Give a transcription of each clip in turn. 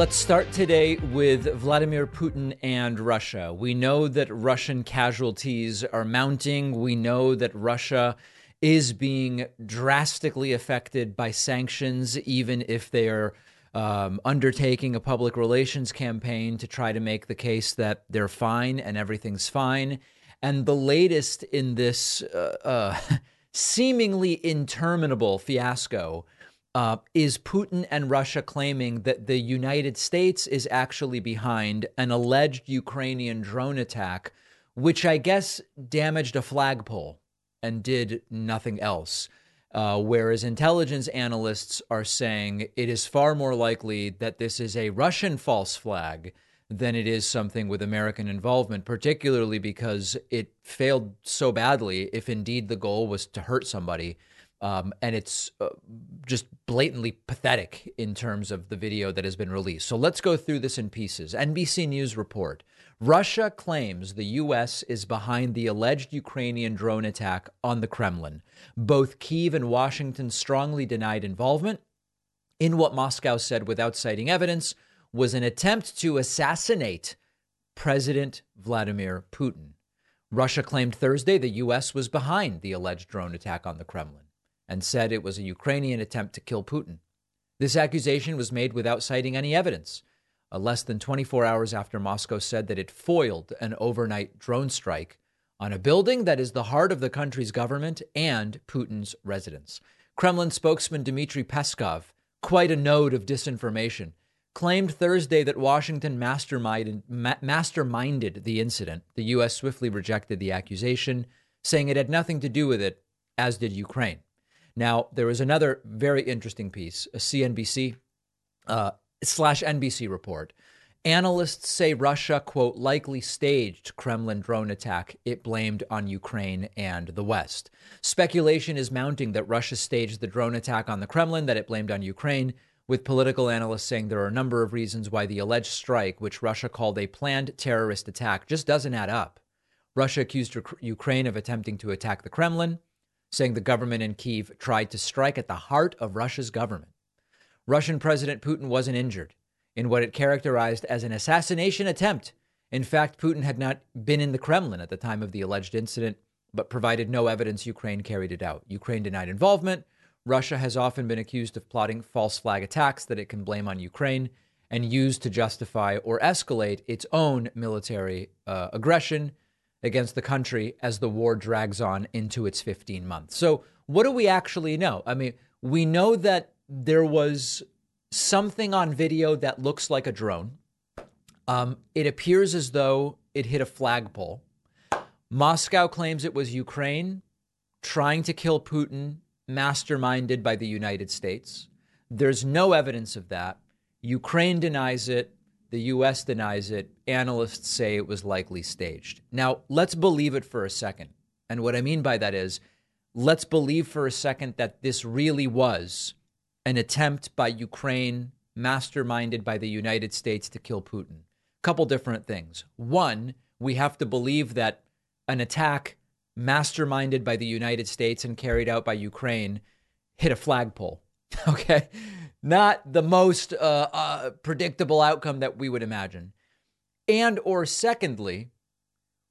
Let's start today with Vladimir Putin and Russia. We know that Russian casualties are mounting. We know that Russia is being drastically affected by sanctions, even if they are um, undertaking a public relations campaign to try to make the case that they're fine and everything's fine. And the latest in this uh, uh, seemingly interminable fiasco uh, is Putin and Russia claiming that the United States is actually behind an alleged Ukrainian drone attack, which I guess damaged a flagpole and did nothing else. Uh, whereas intelligence analysts are saying it is far more likely that this is a Russian false flag than it is something with American involvement, particularly because it failed so badly, if indeed the goal was to hurt somebody um, and it's uh, just blatantly pathetic in terms of the video that has been released. So let's go through this in pieces. NBC News report Russia claims the U.S. is behind the alleged Ukrainian drone attack on the Kremlin. Both Kiev and Washington strongly denied involvement in what Moscow said without citing evidence was an attempt to assassinate President Vladimir Putin. Russia claimed Thursday the U.S. was behind the alleged drone attack on the Kremlin and said it was a Ukrainian attempt to kill Putin. This accusation was made without citing any evidence, uh, less than 24 hours after Moscow said that it foiled an overnight drone strike on a building that is the heart of the country's government and Putin's residence. Kremlin spokesman Dmitry Peskov, quite a node of disinformation, claimed Thursday that Washington masterminded, ma- masterminded the incident. The U.S. swiftly rejected the accusation, saying it had nothing to do with it, as did Ukraine. Now, there was another very interesting piece, a CNBC uh, slash NBC report. Analysts say Russia, quote, likely staged Kremlin drone attack it blamed on Ukraine and the West. Speculation is mounting that Russia staged the drone attack on the Kremlin that it blamed on Ukraine, with political analysts saying there are a number of reasons why the alleged strike, which Russia called a planned terrorist attack, just doesn't add up. Russia accused Ukraine of attempting to attack the Kremlin saying the government in Kiev tried to strike at the heart of Russia's government. Russian President Putin wasn't injured in what it characterized as an assassination attempt. In fact, Putin had not been in the Kremlin at the time of the alleged incident, but provided no evidence Ukraine carried it out. Ukraine denied involvement. Russia has often been accused of plotting false flag attacks that it can blame on Ukraine and use to justify or escalate its own military uh, aggression against the country as the war drags on into its 15 months. So, what do we actually know? I mean, we know that there was something on video that looks like a drone. Um, it appears as though it hit a flagpole. Moscow claims it was Ukraine trying to kill Putin, masterminded by the United States. There's no evidence of that. Ukraine denies it. The U.S. denies it. Analysts say it was likely staged. Now, let's believe it for a second. And what I mean by that is, let's believe for a second that this really was an attempt by Ukraine, masterminded by the United States to kill Putin. Couple different things. One, we have to believe that an attack masterminded by the United States and carried out by Ukraine hit a flagpole. Okay not the most uh, uh, predictable outcome that we would imagine. And or secondly,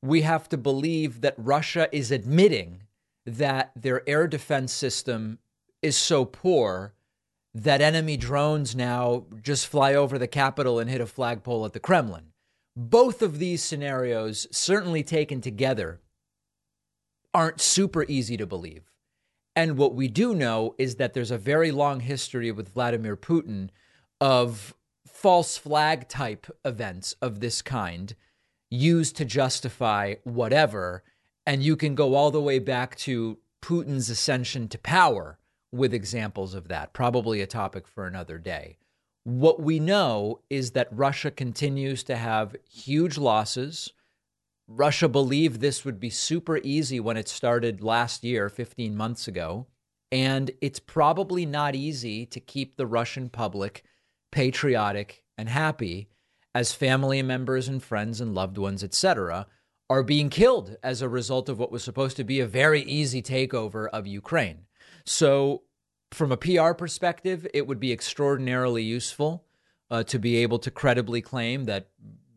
we have to believe that Russia is admitting that their air defense system is so poor that enemy drones now just fly over the capital and hit a flagpole at the Kremlin. Both of these scenarios, certainly taken together, aren't super easy to believe. And what we do know is that there's a very long history with Vladimir Putin of false flag type events of this kind used to justify whatever. And you can go all the way back to Putin's ascension to power with examples of that, probably a topic for another day. What we know is that Russia continues to have huge losses Russia believed this would be super easy when it started last year, 15 months ago. And it's probably not easy to keep the Russian public patriotic and happy as family members and friends and loved ones, etc., are being killed as a result of what was supposed to be a very easy takeover of Ukraine. So, from a PR perspective, it would be extraordinarily useful uh, to be able to credibly claim that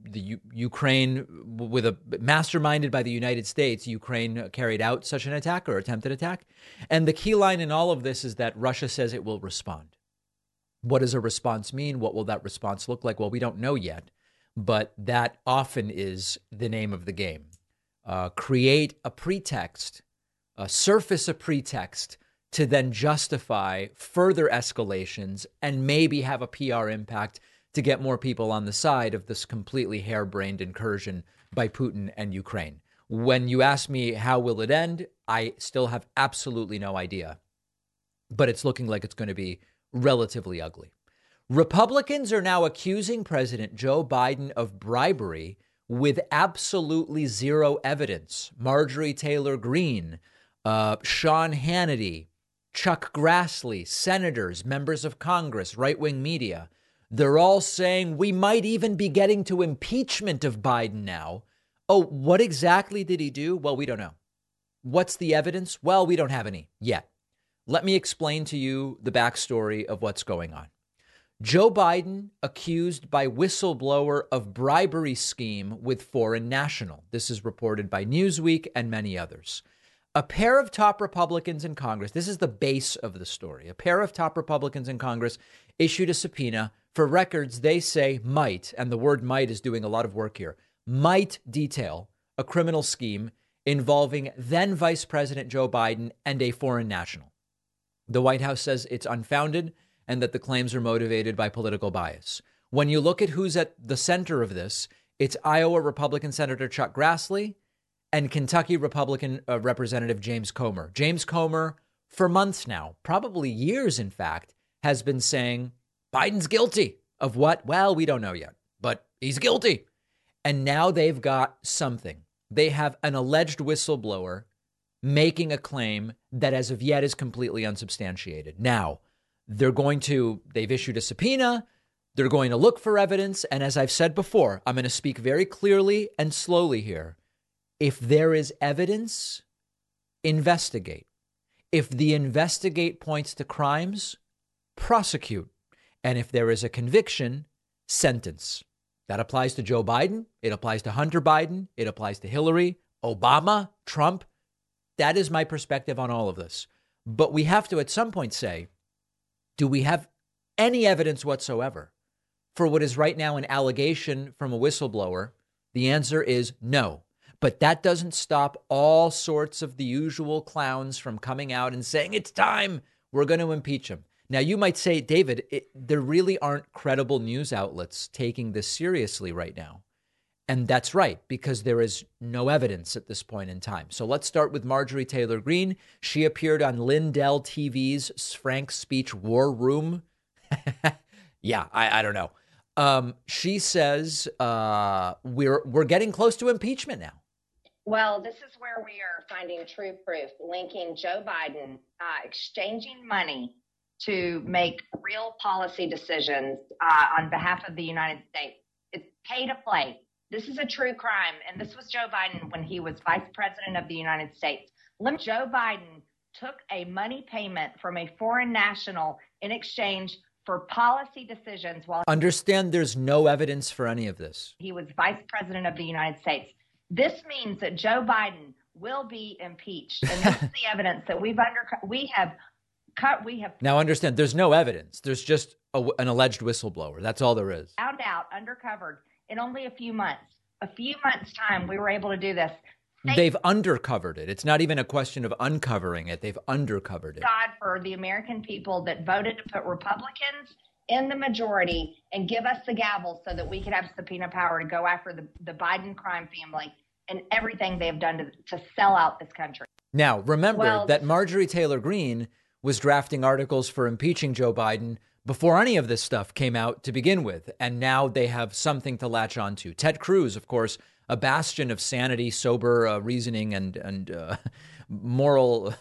the U- Ukraine, with a masterminded by the United States, Ukraine carried out such an attack or attempted attack. And the key line in all of this is that Russia says it will respond. What does a response mean? What will that response look like? Well, we don't know yet, but that often is the name of the game. Uh, create a pretext, uh, surface a pretext to then justify further escalations and maybe have a PR impact to get more people on the side of this completely harebrained incursion by Putin and Ukraine. When you ask me how will it end, I still have absolutely no idea. But it's looking like it's going to be relatively ugly. Republicans are now accusing President Joe Biden of bribery with absolutely zero evidence. Marjorie Taylor Greene, uh, Sean Hannity, Chuck Grassley, senators, members of Congress, right wing media they're all saying we might even be getting to impeachment of Biden now. Oh, what exactly did he do? Well, we don't know. What's the evidence? Well, we don't have any yet. Let me explain to you the backstory of what's going on. Joe Biden accused by whistleblower of bribery scheme with foreign national. This is reported by Newsweek and many others. A pair of top Republicans in Congress, this is the base of the story. A pair of top Republicans in Congress issued a subpoena for records they say might, and the word might is doing a lot of work here, might detail a criminal scheme involving then Vice President Joe Biden and a foreign national. The White House says it's unfounded and that the claims are motivated by political bias. When you look at who's at the center of this, it's Iowa Republican Senator Chuck Grassley and Kentucky Republican uh, Representative James Comer. James Comer, for months now, probably years in fact, has been saying Biden's guilty of what? Well, we don't know yet, but he's guilty. And now they've got something. They have an alleged whistleblower making a claim that as of yet is completely unsubstantiated. Now, they're going to, they've issued a subpoena. They're going to look for evidence. And as I've said before, I'm going to speak very clearly and slowly here. If there is evidence, investigate. If the investigate points to crimes, prosecute. And if there is a conviction, sentence. That applies to Joe Biden. It applies to Hunter Biden. It applies to Hillary, Obama, Trump. That is my perspective on all of this. But we have to at some point say do we have any evidence whatsoever for what is right now an allegation from a whistleblower? The answer is no. But that doesn't stop all sorts of the usual clowns from coming out and saying, it's time, we're going to impeach him. Now, you might say, David, it, there really aren't credible news outlets taking this seriously right now. And that's right, because there is no evidence at this point in time. So let's start with Marjorie Taylor Greene. She appeared on Lindell TV's Frank Speech War Room. yeah, I, I, don't know. Um, she says uh, we're we're getting close to impeachment now. Well, this is where we are finding true proof linking Joe Biden uh, exchanging money to make real policy decisions uh, on behalf of the United States. It's pay to play. This is a true crime. And this was Joe Biden when he was vice president of the United States. Joe Biden took a money payment from a foreign national in exchange for policy decisions while understand there's no evidence for any of this. He was vice president of the United States. This means that Joe Biden will be impeached. And this is the evidence that we've under we have cut. We have now understand. There's no evidence. There's just a, an alleged whistleblower. That's all there is. Found out, undercovered in only a few months. A few months' time, we were able to do this. Thank They've undercovered it. It's not even a question of uncovering it. They've undercovered it. God for the American people that voted to put Republicans in the majority and give us the gavel so that we could have subpoena power to go after the, the Biden crime family and everything they have done to, to sell out this country. Now, remember well, that Marjorie Taylor Greene was drafting articles for impeaching Joe Biden before any of this stuff came out to begin with. And now they have something to latch onto. Ted Cruz, of course, a bastion of sanity, sober uh, reasoning, and, and uh, moral,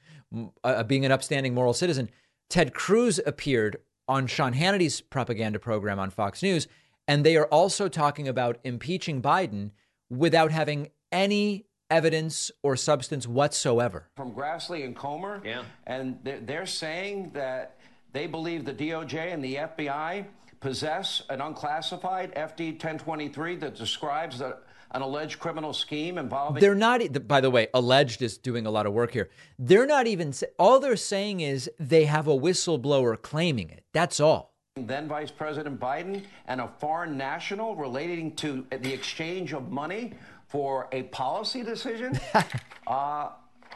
uh, being an upstanding moral citizen. Ted Cruz appeared on Sean Hannity's propaganda program on Fox News. And they are also talking about impeaching Biden without having any evidence or substance whatsoever. From Grassley and Comer. Yeah. And they're, they're saying that they believe the DOJ and the FBI possess an unclassified FD 1023 that describes the, an alleged criminal scheme involving. They're not, by the way, alleged is doing a lot of work here. They're not even, all they're saying is they have a whistleblower claiming it. That's all. Then Vice President Biden and a foreign national relating to the exchange of money for a policy decision. uh,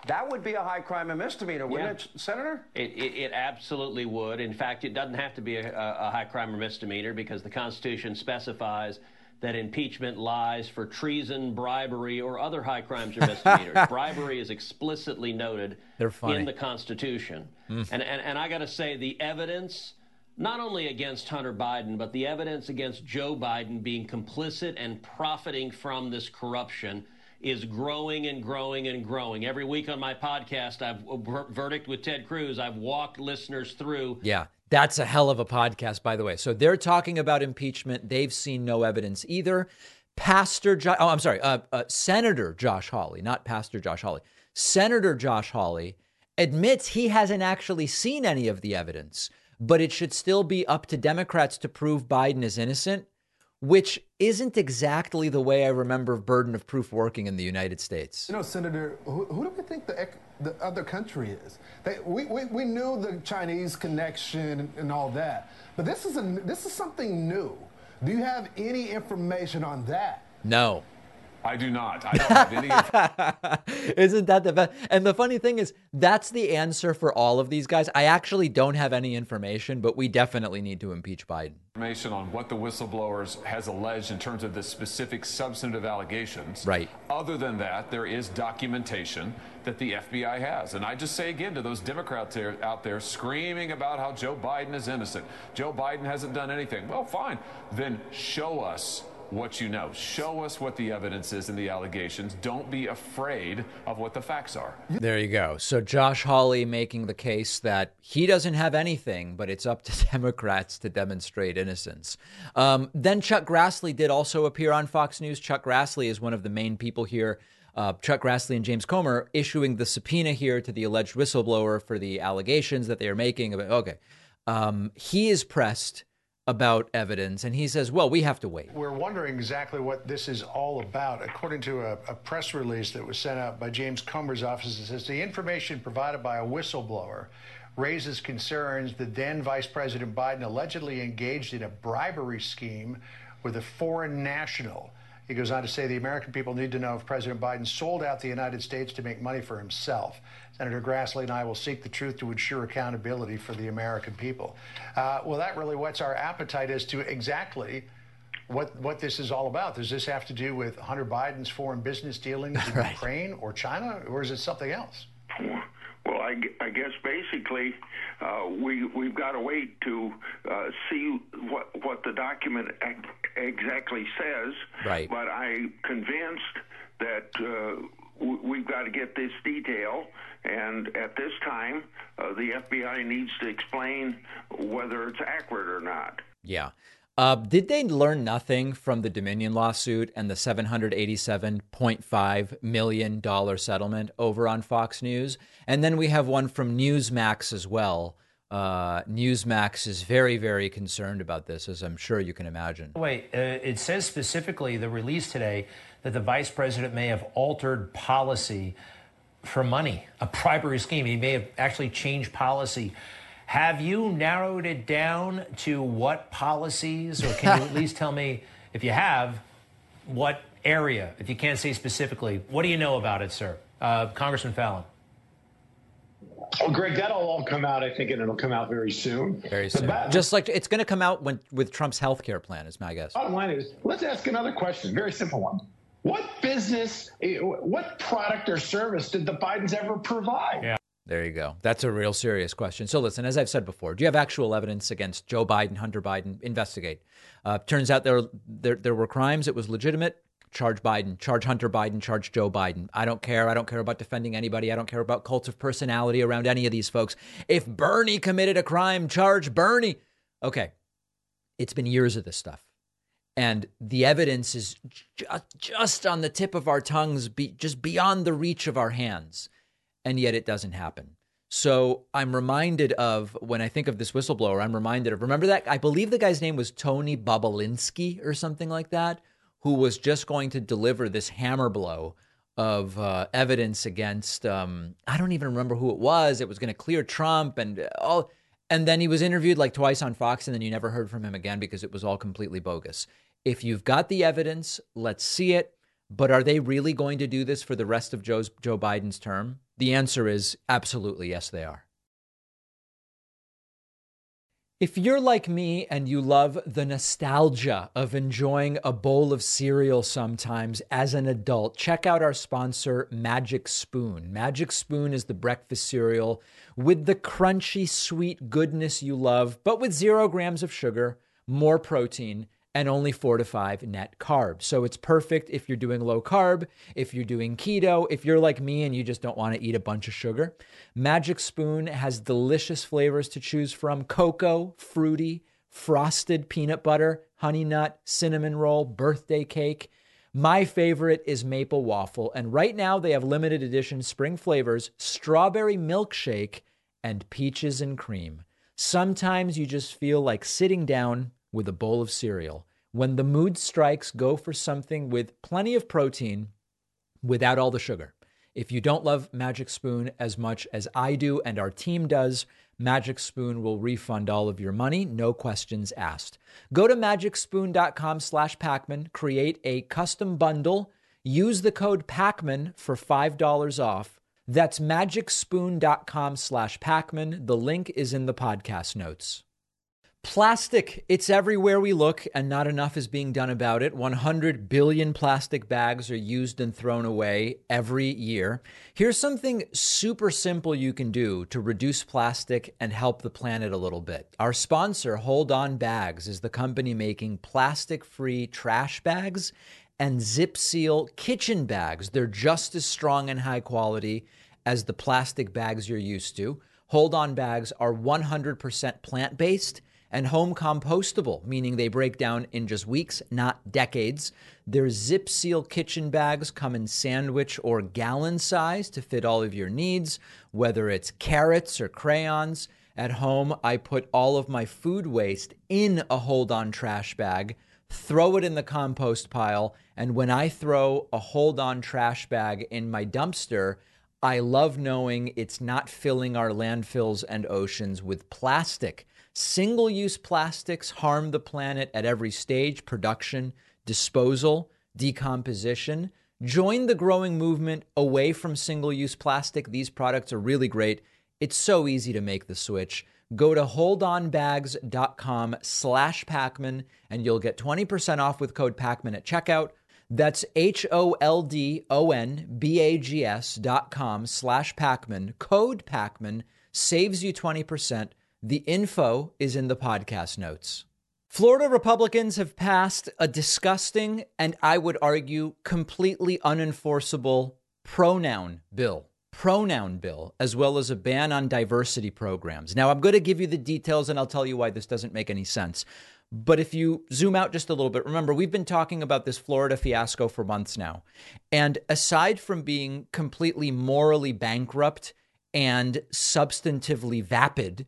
that would be a high crime and misdemeanor, wouldn't yeah. it, Senator? It, it, it, absolutely would. In fact, it doesn't have to be a, a high crime or misdemeanor because the Constitution specifies that impeachment lies for treason, bribery, or other high crimes or misdemeanors. bribery is explicitly noted in the Constitution. Mm. And, and, and I got to say, the evidence, not only against Hunter Biden, but the evidence against Joe Biden being complicit and profiting from this corruption is growing and growing and growing. Every week on my podcast, I've a verdict with Ted Cruz. I've walked listeners through. Yeah, that's a hell of a podcast, by the way. So they're talking about impeachment. They've seen no evidence either. Pastor, jo- oh, I'm sorry, uh, uh, Senator Josh Hawley, not Pastor Josh Hawley. Senator Josh Hawley admits he hasn't actually seen any of the evidence, but it should still be up to Democrats to prove Biden is innocent which isn't exactly the way I remember burden of proof working in the United States. You know, Senator, who, who do we think the, the other country is? They, we, we, we knew the Chinese connection and all that, but this is, a, this is something new. Do you have any information on that? No. I do not. I don't have any. Isn't that the best? And the funny thing is, that's the answer for all of these guys. I actually don't have any information, but we definitely need to impeach Biden. Information on what the whistleblowers has alleged in terms of the specific substantive allegations. Right. Other than that, there is documentation that the FBI has. And I just say again to those Democrats out there screaming about how Joe Biden is innocent. Joe Biden hasn't done anything. Well, fine. Then show us what you know. Show us what the evidence is in the allegations. Don't be afraid of what the facts are. There you go. So Josh Hawley making the case that he doesn't have anything, but it's up to Democrats to demonstrate innocence. Um, then Chuck Grassley did also appear on Fox News. Chuck Grassley is one of the main people here. Uh, Chuck Grassley and James Comer issuing the subpoena here to the alleged whistleblower for the allegations that they are making. About, okay. Um, he is pressed about evidence, and he says, well, we have to wait. We're wondering exactly what this is all about. According to a, a press release that was sent out by James Comer's office, it says the information provided by a whistleblower raises concerns that then Vice President Biden allegedly engaged in a bribery scheme with a foreign national. He goes on to say the American people need to know if President Biden sold out the United States to make money for himself. Senator Grassley and I will seek the truth to ensure accountability for the American people. Uh, well, that really whets our appetite as to exactly what what this is all about. Does this have to do with Hunter Biden's foreign business dealings in right. Ukraine or China, or is it something else? Well, I, I guess basically uh, we we've got to wait to uh, see what what the document exactly says. Right. But I'm convinced that uh, we've got to get this detail. And at this time, uh, the FBI needs to explain whether it's accurate or not. Yeah. Uh, did they learn nothing from the Dominion lawsuit and the $787.5 million settlement over on Fox News? And then we have one from Newsmax as well. Uh, Newsmax is very, very concerned about this, as I'm sure you can imagine. Wait, uh, it says specifically the release today that the vice president may have altered policy for money, a bribery scheme. He may have actually changed policy. Have you narrowed it down to what policies, or can you at least tell me, if you have, what area? If you can't say specifically, what do you know about it, sir? Uh, Congressman Fallon. Well, Greg, that'll all come out, I think, and it'll come out very soon. Very soon. Ba- Just like it's going to come out when, with Trump's health care plan, is my guess. Bottom line is, let's ask another question. Very simple one. What business, eh, what product or service did the Bidens ever provide? Yeah. There you go. That's a real serious question. So, listen, as I've said before, do you have actual evidence against Joe Biden, Hunter Biden? Investigate. Uh, turns out there, there, there were crimes. It was legitimate. Charge Biden, charge Hunter Biden, charge Joe Biden. I don't care. I don't care about defending anybody. I don't care about cults of personality around any of these folks. If Bernie committed a crime, charge Bernie. Okay. It's been years of this stuff and the evidence is just, just on the tip of our tongues, be, just beyond the reach of our hands, and yet it doesn't happen. So I'm reminded of when I think of this whistleblower, I'm reminded of remember that I believe the guy's name was Tony Bobulinski or something like that, who was just going to deliver this hammer blow of uh, evidence against um, I don't even remember who it was. It was going to clear Trump and all. And then he was interviewed like twice on Fox, and then you never heard from him again because it was all completely bogus. If you've got the evidence, let's see it. But are they really going to do this for the rest of Joe's, Joe Biden's term? The answer is absolutely yes, they are. If you're like me and you love the nostalgia of enjoying a bowl of cereal sometimes as an adult, check out our sponsor, Magic Spoon. Magic Spoon is the breakfast cereal with the crunchy, sweet goodness you love, but with zero grams of sugar, more protein, and only four to five net carbs. So it's perfect if you're doing low carb, if you're doing keto, if you're like me and you just don't want to eat a bunch of sugar. Magic Spoon has delicious flavors to choose from cocoa, fruity, frosted peanut butter, honey nut, cinnamon roll, birthday cake. My favorite is maple waffle. And right now they have limited edition spring flavors strawberry milkshake and peaches and cream. Sometimes you just feel like sitting down with a bowl of cereal. When the mood strikes, go for something with plenty of protein without all the sugar. If you don't love Magic Spoon as much as I do and our team does, Magic Spoon will refund all of your money, no questions asked. Go to magicspoon.com slash Pakman, create a custom bundle, use the code Pakman for $5 off. That's magicspoon.com slash Pakman. The link is in the podcast notes. Plastic, it's everywhere we look, and not enough is being done about it. 100 billion plastic bags are used and thrown away every year. Here's something super simple you can do to reduce plastic and help the planet a little bit. Our sponsor, Hold On Bags, is the company making plastic free trash bags and zip seal kitchen bags. They're just as strong and high quality as the plastic bags you're used to. Hold On bags are 100% plant based and home compostable, meaning they break down in just weeks, not decades. Their zip seal kitchen bags come in sandwich or gallon size to fit all of your needs, whether it's carrots or crayons. At home, I put all of my food waste in a hold on trash bag, throw it in the compost pile, and when I throw a hold on trash bag in my dumpster, I love knowing it's not filling our landfills and oceans with plastic Single use plastics harm the planet at every stage production, disposal, decomposition. Join the growing movement away from single use plastic. These products are really great. It's so easy to make the switch. Go to holdonbags.com slash Pakman and you'll get 20% off with code Pakman at checkout. That's H O L D O N B A G S dot com slash Pakman. Code Pakman saves you 20%. The info is in the podcast notes. Florida Republicans have passed a disgusting and I would argue completely unenforceable pronoun bill. Pronoun bill, as well as a ban on diversity programs. Now, I'm going to give you the details and I'll tell you why this doesn't make any sense. But if you zoom out just a little bit, remember, we've been talking about this Florida fiasco for months now. And aside from being completely morally bankrupt and substantively vapid,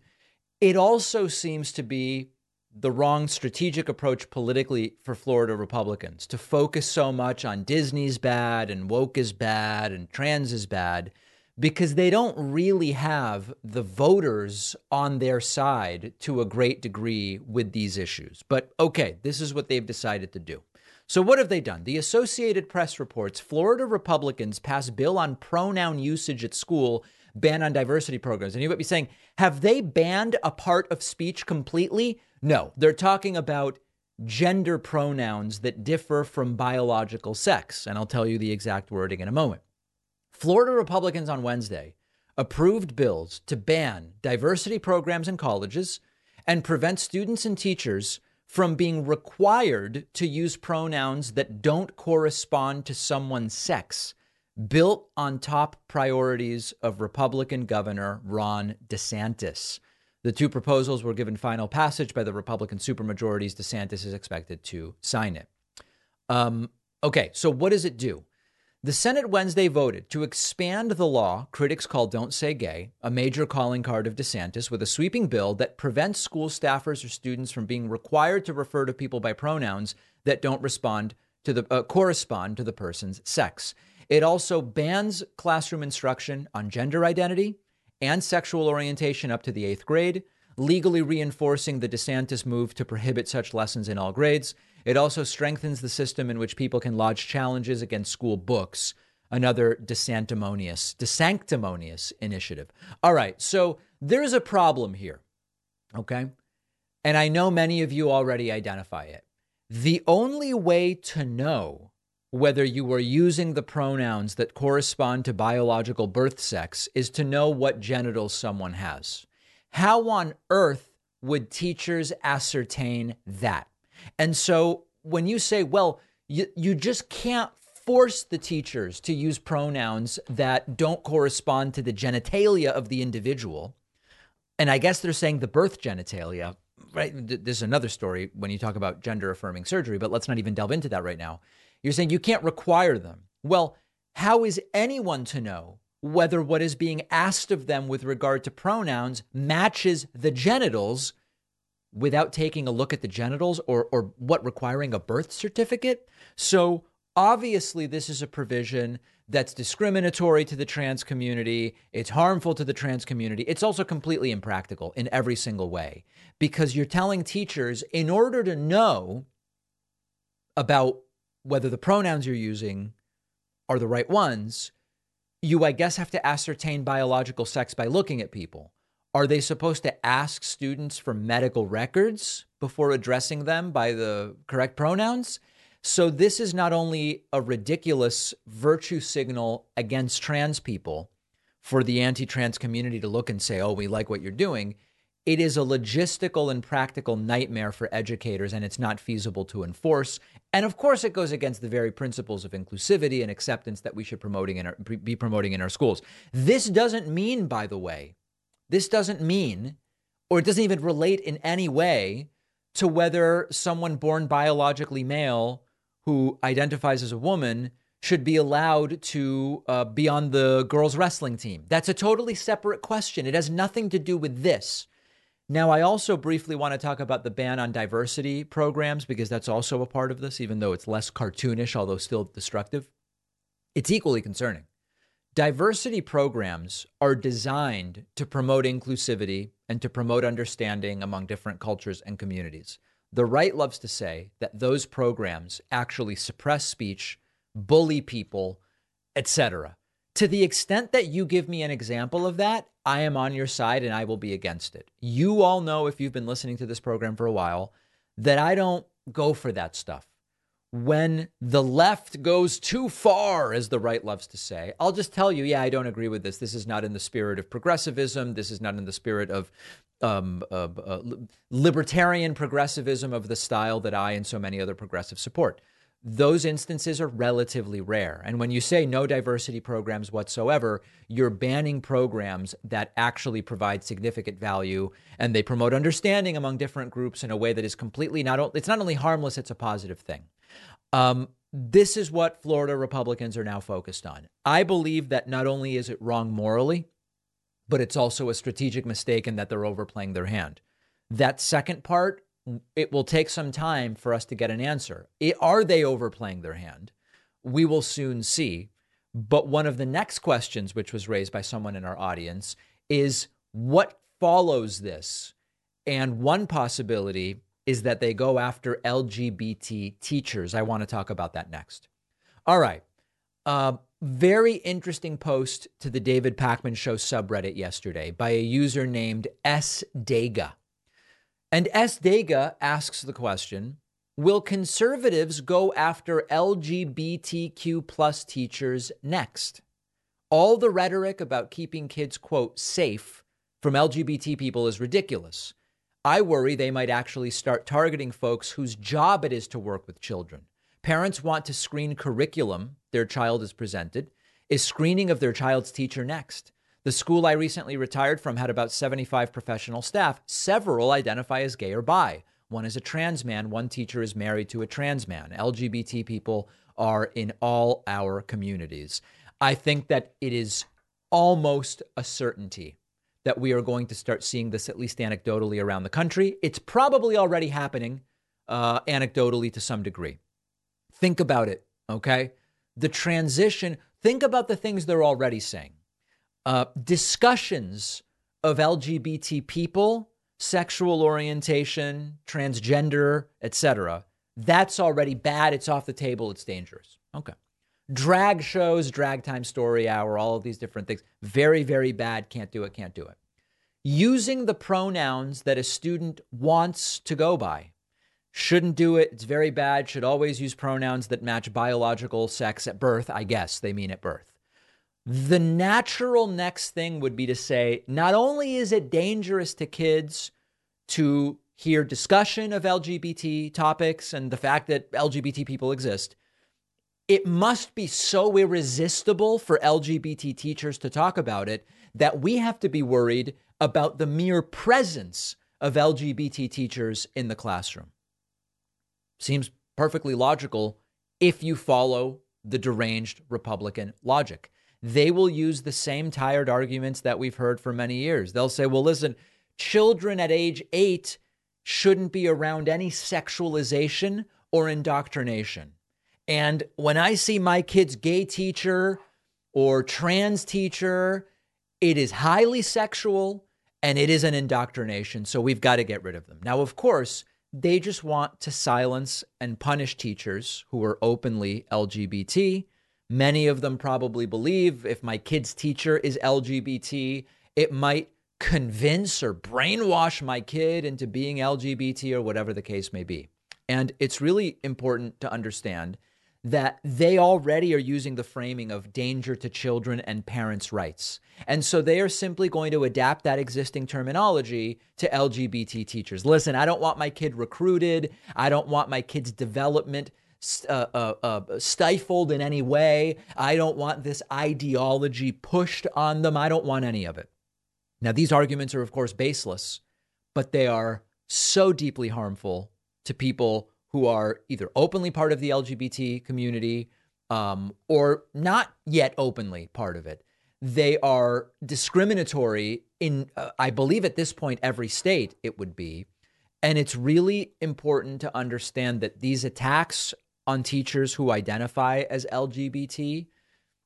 it also seems to be the wrong strategic approach politically for Florida Republicans to focus so much on Disney's bad and woke is bad and trans is bad because they don't really have the voters on their side to a great degree with these issues. But okay, this is what they've decided to do. So, what have they done? The Associated Press reports Florida Republicans pass bill on pronoun usage at school ban on diversity programs. And you might be saying, have they banned a part of speech completely? No, they're talking about gender pronouns that differ from biological sex. And I'll tell you the exact wording in a moment. Florida Republicans on Wednesday approved bills to ban diversity programs in colleges and prevent students and teachers from being required to use pronouns that don't correspond to someone's sex built on top priorities of Republican Governor Ron DeSantis. The two proposals were given final passage by the Republican supermajorities. DeSantis is expected to sign it. Um, okay, so what does it do? The Senate Wednesday voted to expand the law critics call Don't Say Gay, a major calling card of DeSantis, with a sweeping bill that prevents school staffers or students from being required to refer to people by pronouns that don't respond to the uh, correspond to the person's sex. It also bans classroom instruction on gender identity and sexual orientation up to the 8th grade, legally reinforcing the DeSantis move to prohibit such lessons in all grades. It also strengthens the system in which people can lodge challenges against school books, another desanctimonious, desanctimonious initiative. All right, so there's a problem here, okay? And I know many of you already identify it. The only way to know whether you are using the pronouns that correspond to biological birth sex is to know what genitals someone has. How on earth would teachers ascertain that? And so when you say, well, you, you just can't force the teachers to use pronouns that don't correspond to the genitalia of the individual, and I guess they're saying the birth genitalia, right? There's another story when you talk about gender affirming surgery, but let's not even delve into that right now. You're saying you can't require them. Well, how is anyone to know whether what is being asked of them with regard to pronouns matches the genitals without taking a look at the genitals or, or what requiring a birth certificate. So obviously, this is a provision that's discriminatory to the trans community. It's harmful to the trans community. It's also completely impractical in every single way because you're telling teachers in order to know about whether the pronouns you're using are the right ones, you, I guess, have to ascertain biological sex by looking at people. Are they supposed to ask students for medical records before addressing them by the correct pronouns? So, this is not only a ridiculous virtue signal against trans people for the anti trans community to look and say, oh, we like what you're doing. It is a logistical and practical nightmare for educators, and it's not feasible to enforce. And of course, it goes against the very principles of inclusivity and acceptance that we should promoting in our, be promoting in our schools. This doesn't mean, by the way, this doesn't mean, or it doesn't even relate in any way to whether someone born biologically male who identifies as a woman should be allowed to uh, be on the girls' wrestling team. That's a totally separate question. It has nothing to do with this. Now, I also briefly want to talk about the ban on diversity programs because that's also a part of this, even though it's less cartoonish, although still destructive. It's equally concerning. Diversity programs are designed to promote inclusivity and to promote understanding among different cultures and communities. The right loves to say that those programs actually suppress speech, bully people, etc. To the extent that you give me an example of that, I am on your side and I will be against it. You all know if you've been listening to this program for a while that I don't go for that stuff when the left goes too far, as the right loves to say. I'll just tell you, yeah, I don't agree with this. This is not in the spirit of progressivism. This is not in the spirit of um, uh, uh, libertarian progressivism of the style that I and so many other progressives support. Those instances are relatively rare. And when you say no diversity programs whatsoever, you're banning programs that actually provide significant value and they promote understanding among different groups in a way that is completely not, it's not only harmless, it's a positive thing. Um, this is what Florida Republicans are now focused on. I believe that not only is it wrong morally, but it's also a strategic mistake in that they're overplaying their hand. That second part, it will take some time for us to get an answer. It, are they overplaying their hand? We will soon see. But one of the next questions, which was raised by someone in our audience, is what follows this? And one possibility is that they go after LGBT teachers. I want to talk about that next. All right. Uh, very interesting post to the David Pakman Show subreddit yesterday by a user named S. Dega. And S. Dega asks the question Will conservatives go after LGBTQ plus teachers next? All the rhetoric about keeping kids, quote, safe from LGBT people is ridiculous. I worry they might actually start targeting folks whose job it is to work with children. Parents want to screen curriculum their child is presented. Is screening of their child's teacher next? The school I recently retired from had about 75 professional staff. Several identify as gay or bi. One is a trans man. One teacher is married to a trans man. LGBT people are in all our communities. I think that it is almost a certainty that we are going to start seeing this, at least anecdotally, around the country. It's probably already happening uh, anecdotally to some degree. Think about it, okay? The transition, think about the things they're already saying. Uh, discussions of LGBT people, sexual orientation, transgender, etc. That's already bad. It's off the table. It's dangerous. Okay. Drag shows, drag time story hour, all of these different things. Very, very bad. Can't do it. Can't do it. Using the pronouns that a student wants to go by. Shouldn't do it. It's very bad. Should always use pronouns that match biological sex at birth. I guess they mean at birth. The natural next thing would be to say not only is it dangerous to kids to hear discussion of LGBT topics and the fact that LGBT people exist, it must be so irresistible for LGBT teachers to talk about it that we have to be worried about the mere presence of LGBT teachers in the classroom. Seems perfectly logical if you follow the deranged Republican logic they will use the same tired arguments that we've heard for many years. They'll say, well, listen, children at age eight shouldn't be around any sexualization or indoctrination. And when I see my kid's gay teacher or trans teacher, it is highly sexual and it is an indoctrination. So we've got to get rid of them. Now, of course, they just want to silence and punish teachers who are openly LGBT Many of them probably believe if my kid's teacher is LGBT, it might convince or brainwash my kid into being LGBT or whatever the case may be. And it's really important to understand that they already are using the framing of danger to children and parents' rights. And so they are simply going to adapt that existing terminology to LGBT teachers. Listen, I don't want my kid recruited. I don't want my kid's development uh, uh, uh, stifled in any way. I don't want this ideology pushed on them. I don't want any of it. Now, these arguments are, of course, baseless, but they are so deeply harmful to people who are either openly part of the LGBT community um, or not yet openly part of it. They are discriminatory in, uh, I believe, at this point, every state it would be. And it's really important to understand that these attacks on teachers who identify as LGBT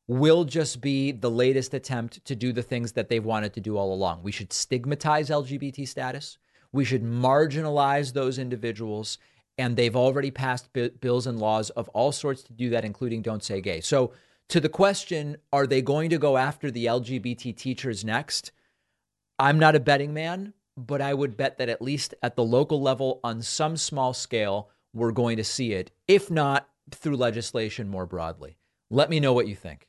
will just be the latest attempt to do the things that they've wanted to do all along. We should stigmatize LGBT status. We should marginalize those individuals. And they've already passed b- bills and laws of all sorts to do that, including Don't Say Gay. So, to the question, are they going to go after the LGBT teachers next? I'm not a betting man, but I would bet that at least at the local level, on some small scale, we're going to see it, if not through legislation more broadly. Let me know what you think.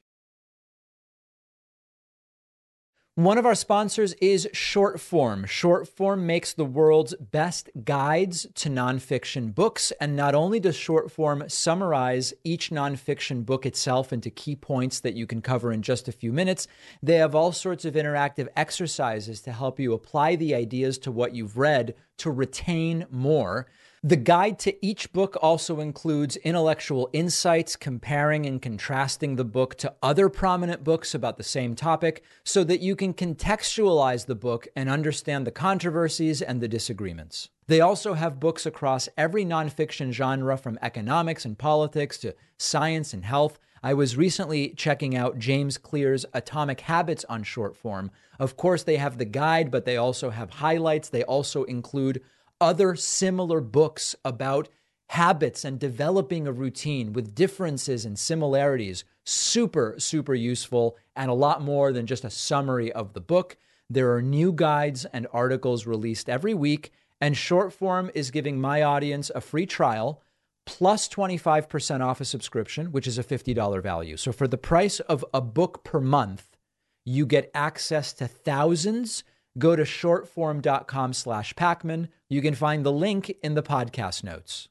One of our sponsors is Shortform. Shortform makes the world's best guides to nonfiction books. And not only does Shortform summarize each nonfiction book itself into key points that you can cover in just a few minutes, they have all sorts of interactive exercises to help you apply the ideas to what you've read to retain more. The guide to each book also includes intellectual insights, comparing and contrasting the book to other prominent books about the same topic so that you can contextualize the book and understand the controversies and the disagreements. They also have books across every nonfiction genre from economics and politics to science and health. I was recently checking out James Clear's Atomic Habits on Shortform. Of course, they have the guide, but they also have highlights. They also include other similar books about habits and developing a routine with differences and similarities. Super, super useful and a lot more than just a summary of the book. There are new guides and articles released every week, and Shortform is giving my audience a free trial plus 25% off a subscription, which is a $50 value. So for the price of a book per month, you get access to thousands go to shortform.com slash Pakman. You can find the link in the podcast notes.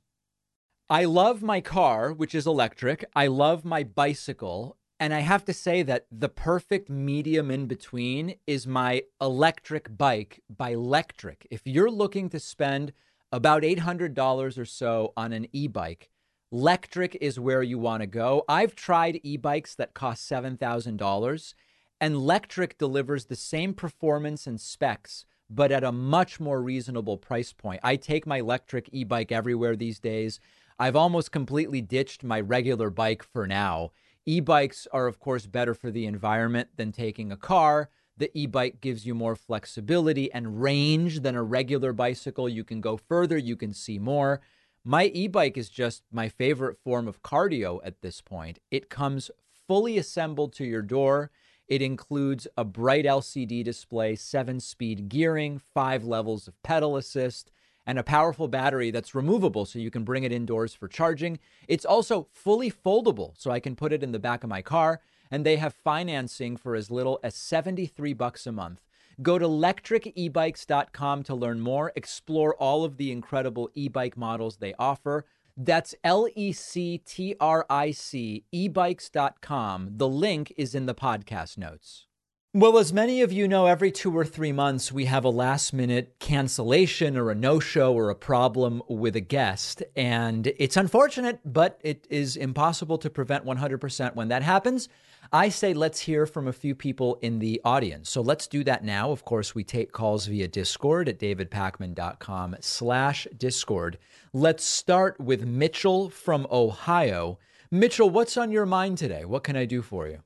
I love my car, which is electric. I love my bicycle. And I have to say that the perfect medium in between is my electric bike by Lectric. If you're looking to spend about $800 or so on an e bike. Lectric is where you want to go. I've tried e bikes that cost $7,000, and Lectric delivers the same performance and specs, but at a much more reasonable price point. I take my electric e bike everywhere these days. I've almost completely ditched my regular bike for now. E bikes are, of course, better for the environment than taking a car. The e bike gives you more flexibility and range than a regular bicycle. You can go further, you can see more. My e bike is just my favorite form of cardio at this point. It comes fully assembled to your door. It includes a bright LCD display, seven speed gearing, five levels of pedal assist, and a powerful battery that's removable so you can bring it indoors for charging. It's also fully foldable so I can put it in the back of my car and they have financing for as little as 73 bucks a month. Go to lectricebikes.com to learn more, explore all of the incredible e-bike models they offer. That's L E C T R I C ebikes.com. The link is in the podcast notes. Well, as many of you know, every two or three months we have a last minute cancellation or a no show or a problem with a guest. And it's unfortunate, but it is impossible to prevent 100% when that happens. I say let's hear from a few people in the audience. So let's do that now. Of course, we take calls via Discord at davidpakman.com slash Discord. Let's start with Mitchell from Ohio. Mitchell, what's on your mind today? What can I do for you?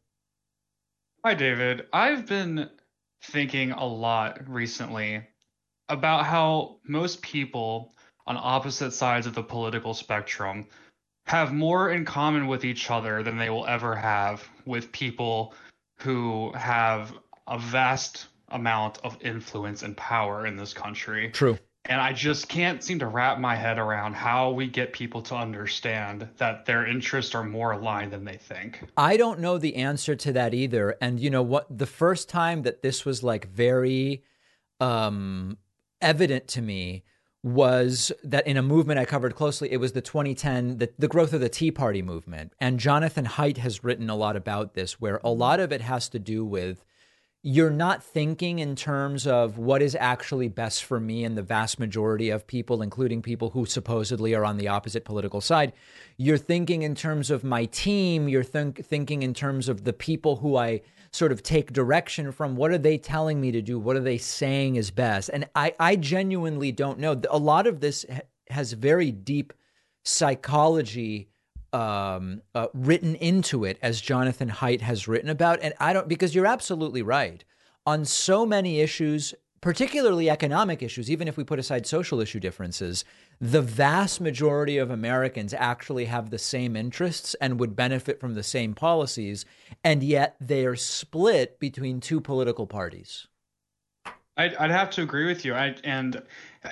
Hi, David. I've been thinking a lot recently about how most people on opposite sides of the political spectrum have more in common with each other than they will ever have with people who have a vast amount of influence and power in this country. True. And I just can't seem to wrap my head around how we get people to understand that their interests are more aligned than they think. I don't know the answer to that either. And you know what? The first time that this was like very um, evident to me was that in a movement I covered closely, it was the 2010, the, the growth of the Tea Party movement. And Jonathan Haidt has written a lot about this, where a lot of it has to do with you're not thinking in terms of what is actually best for me and the vast majority of people, including people who supposedly are on the opposite political side. You're thinking in terms of my team. You're think, thinking in terms of the people who I sort of take direction from. What are they telling me to do? What are they saying is best? And I, I genuinely don't know. A lot of this has very deep psychology um, uh, written into it, as Jonathan Haidt has written about. And I don't, because you're absolutely right. On so many issues, particularly economic issues, even if we put aside social issue differences, the vast majority of Americans actually have the same interests and would benefit from the same policies. And yet they are split between two political parties. I'd, I'd have to agree with you. I, and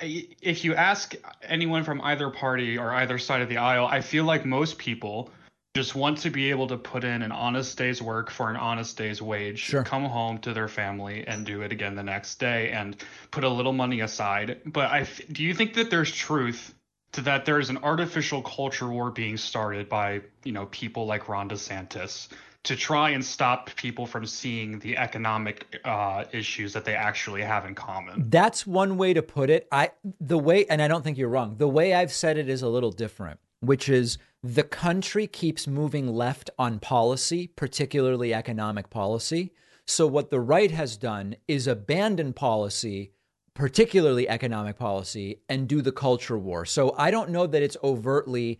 if you ask anyone from either party or either side of the aisle, I feel like most people just want to be able to put in an honest day's work for an honest day's wage, sure. come home to their family and do it again the next day and put a little money aside. But I do you think that there's truth to that there's an artificial culture war being started by, you know, people like Ron DeSantis to try and stop people from seeing the economic uh, issues that they actually have in common. That's one way to put it. I the way, and I don't think you're wrong. The way I've said it is a little different, which is the country keeps moving left on policy, particularly economic policy. So what the right has done is abandon policy, particularly economic policy, and do the culture war. So I don't know that it's overtly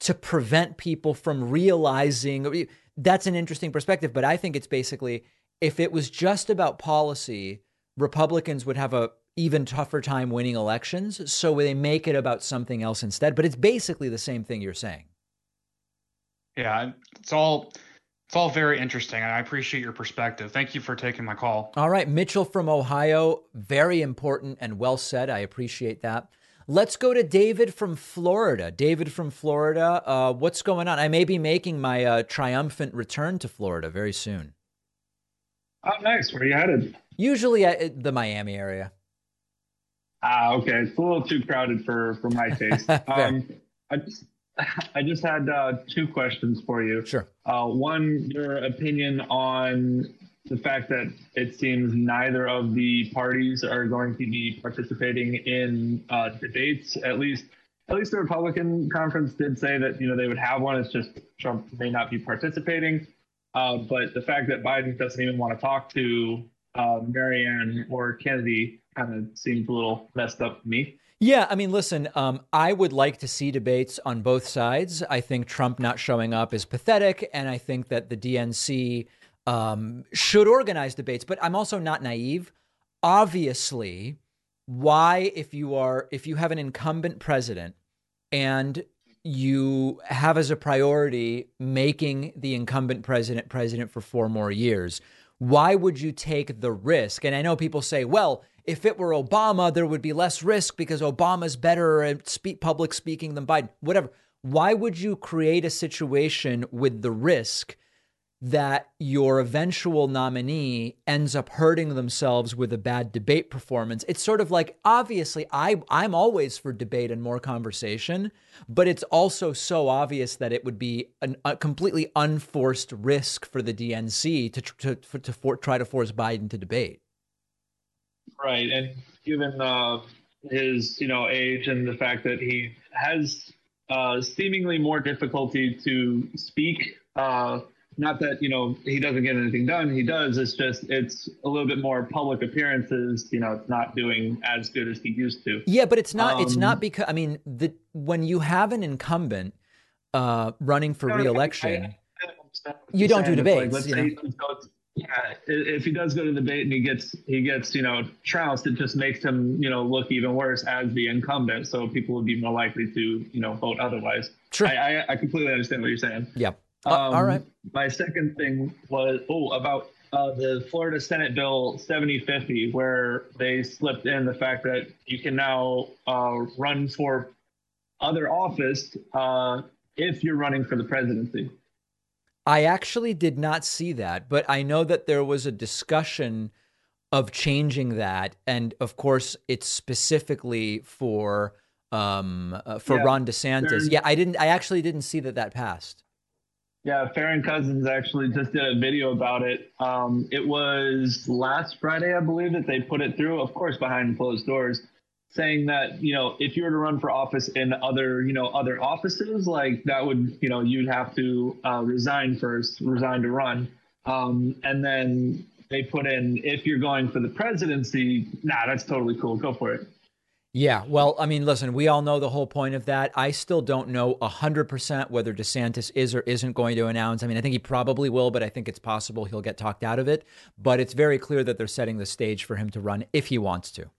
to prevent people from realizing that's an interesting perspective, but I think it's basically if it was just about policy, Republicans would have a even tougher time winning elections, so they make it about something else instead. But it's basically the same thing you're saying. Yeah, it's all it's all very interesting, I appreciate your perspective. Thank you for taking my call. All right, Mitchell from Ohio, very important and well said. I appreciate that. Let's go to David from Florida. David from Florida, uh, what's going on? I may be making my uh, triumphant return to Florida very soon. Oh, nice. Where are you headed? Usually the Miami area. Ah, okay. It's a little too crowded for for my taste. um, I just I just had uh, two questions for you. Sure. Uh, one, your opinion on the fact that it seems neither of the parties are going to be participating in uh, debates. At least, at least the Republican conference did say that you know they would have one. It's just Trump may not be participating. Uh, but the fact that Biden doesn't even want to talk to uh, Marianne or Kennedy kind of seems a little messed up to me. Yeah, I mean, listen, um, I would like to see debates on both sides. I think Trump not showing up is pathetic, and I think that the DNC um, should organize debates. But I'm also not naive. Obviously, why, if you are, if you have an incumbent president and you have as a priority making the incumbent president president for four more years, why would you take the risk? And I know people say, well, if it were Obama, there would be less risk because Obama's better at speak, public speaking than Biden. Whatever. Why would you create a situation with the risk that your eventual nominee ends up hurting themselves with a bad debate performance? It's sort of like obviously I I'm always for debate and more conversation, but it's also so obvious that it would be an, a completely unforced risk for the DNC to to to, to for, try to force Biden to debate. Right, and given uh, his you know age and the fact that he has uh, seemingly more difficulty to speak. Uh, not that you know he doesn't get anything done; he does. It's just it's a little bit more public appearances. You know, it's not doing as good as he used to. Yeah, but it's not. Um, it's not um, because I mean, the when you have an incumbent uh, running for reelection, I, I, you don't do debates. Like, you know? Yeah, if he does go to the debate and he gets he gets you know trounced, it just makes him you know look even worse as the incumbent. So people would be more likely to you know vote otherwise. Sure, I, I, I completely understand what you're saying. Yep. Um, uh, all right. My second thing was oh about uh, the Florida Senate Bill 7050, where they slipped in the fact that you can now uh, run for other office uh, if you're running for the presidency. I actually did not see that, but I know that there was a discussion of changing that, and of course, it's specifically for um, uh, for yeah, Ron DeSantis. Yeah, I didn't. I actually didn't see that that passed. Yeah, Farron Cousins actually just did a video about it. Um, it was last Friday, I believe, that they put it through. Of course, behind closed doors saying that you know if you were to run for office in other you know other offices like that would you know you'd have to uh, resign first resign to run. Um, and then they put in if you're going for the presidency nah that's totally cool. Go for it. Yeah. Well i mean listen we all know the whole point of that. I still don't know 100% whether desantis is or isn't going to announce. I mean i think he probably will but i think it's possible he'll get talked out of it. But it's very clear that they're setting the stage for him to run if he wants to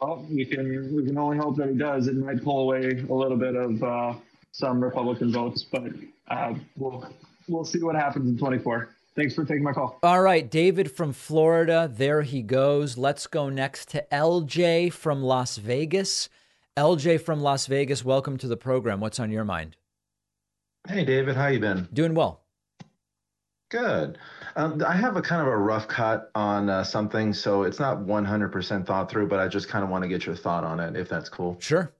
well, we can we can only hope that he does. It might pull away a little bit of uh, some Republican votes, but uh, we'll we'll see what happens in 24. Thanks for taking my call. All right, David from Florida. There he goes. Let's go next to LJ from Las Vegas. LJ from Las Vegas, welcome to the program. What's on your mind? Hey, David. How you been? Doing well. Good. Um, I have a kind of a rough cut on uh, something, so it's not 100% thought through, but I just kind of want to get your thought on it, if that's cool. Sure.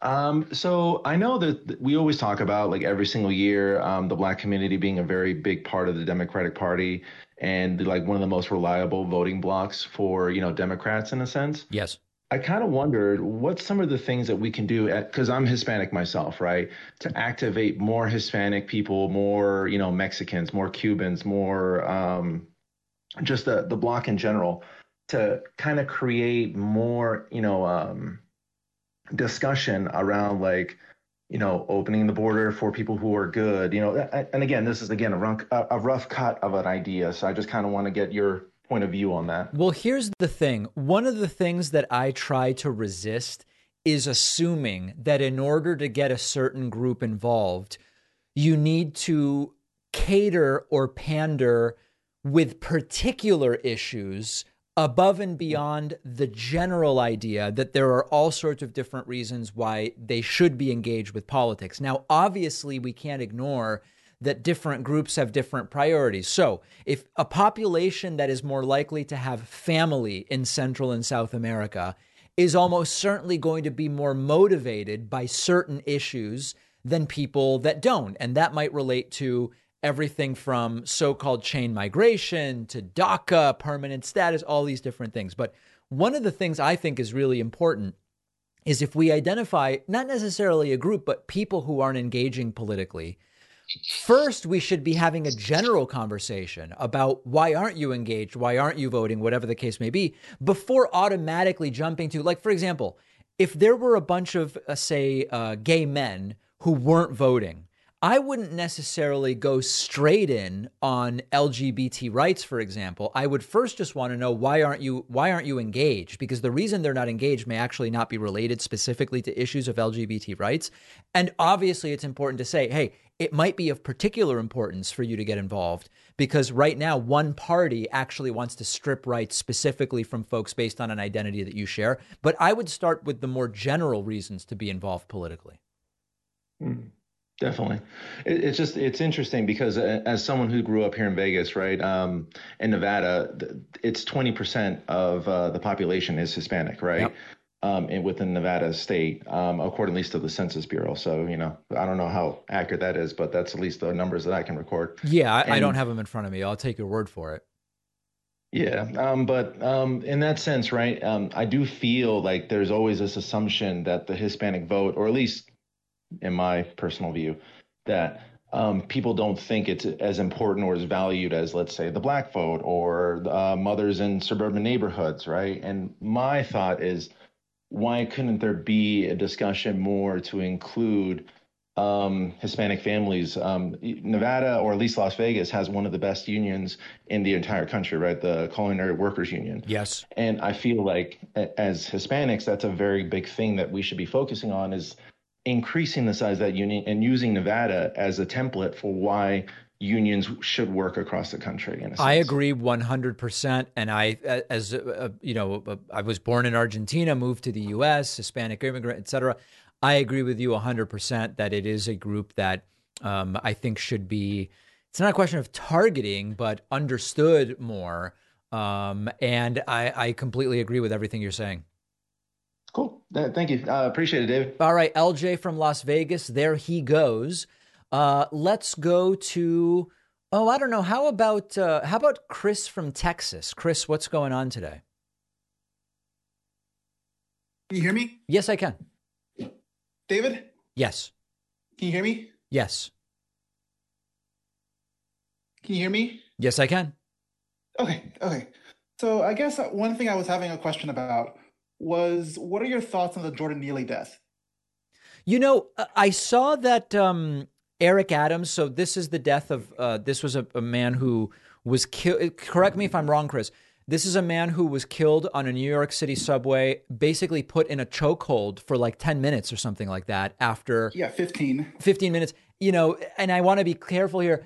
Um, so I know that we always talk about like every single year, um, the black community being a very big part of the Democratic Party and like one of the most reliable voting blocks for you know Democrats in a sense. Yes. I kind of wondered what some of the things that we can do because I'm Hispanic myself, right? To activate more Hispanic people, more you know Mexicans, more Cubans, more um, just the the block in general, to kind of create more you know um, discussion around like you know opening the border for people who are good, you know. And again, this is again a rough, a rough cut of an idea, so I just kind of want to get your point of view on that. Well, here's the thing one of the things that I try to resist is assuming that in order to get a certain group involved, you need to cater or pander with particular issues above and beyond the general idea that there are all sorts of different reasons why they should be engaged with politics. Now, obviously, we can't ignore that different groups have different priorities. So, if a population that is more likely to have family in Central and South America is almost certainly going to be more motivated by certain issues than people that don't. And that might relate to everything from so called chain migration to DACA, permanent status, all these different things. But one of the things I think is really important is if we identify not necessarily a group, but people who aren't engaging politically. First, we should be having a general conversation about why aren't you engaged? Why aren't you voting? Whatever the case may be, before automatically jumping to, like, for example, if there were a bunch of, uh, say, uh, gay men who weren't voting, I wouldn't necessarily go straight in on LGBT rights, for example. I would first just want to know why aren't you why aren't you engaged? Because the reason they're not engaged may actually not be related specifically to issues of LGBT rights. And obviously it's important to say, hey, it might be of particular importance for you to get involved because right now one party actually wants to strip rights specifically from folks based on an identity that you share. But I would start with the more general reasons to be involved politically. Mm. Definitely, it, it's just it's interesting because uh, as someone who grew up here in Vegas, right, um, in Nevada, it's twenty percent of uh, the population is Hispanic, right, yep. Um, in, within Nevada state, um, according at least to the Census Bureau. So you know, I don't know how accurate that is, but that's at least the numbers that I can record. Yeah, I, and, I don't have them in front of me. I'll take your word for it. Yeah, um, but um, in that sense, right, um, I do feel like there's always this assumption that the Hispanic vote, or at least in my personal view, that um, people don't think it's as important or as valued as, let's say, the black vote or uh, mothers in suburban neighborhoods, right? And my thought is, why couldn't there be a discussion more to include um, Hispanic families? Um, Nevada, or at least Las Vegas, has one of the best unions in the entire country, right? The Culinary Workers Union. Yes. And I feel like as Hispanics, that's a very big thing that we should be focusing on is increasing the size of that union and using Nevada as a template for why unions should work across the country. I agree 100%. And I, as uh, you know, I was born in Argentina, moved to the U.S., Hispanic immigrant, et cetera. I agree with you 100% that it is a group that um, I think should be, it's not a question of targeting, but understood more. Um, and I, I completely agree with everything you're saying. Cool. Thank you. Uh, appreciate it, David. All right. LJ from Las Vegas. There he goes. Uh, let's go to. Oh, I don't know. How about uh, how about Chris from Texas? Chris, what's going on today? Can you hear me? Yes, I can. David? Yes. Can you hear me? Yes. Can you hear me? Yes, I can. Okay. Okay. So I guess one thing I was having a question about was what are your thoughts on the Jordan Neely death? You know, I saw that um, Eric Adams. So this is the death of uh, this was a, a man who was killed. Correct me if I'm wrong, Chris. This is a man who was killed on a New York City subway, basically put in a chokehold for like 10 minutes or something like that after. Yeah, 15. 15 minutes. You know, and I want to be careful here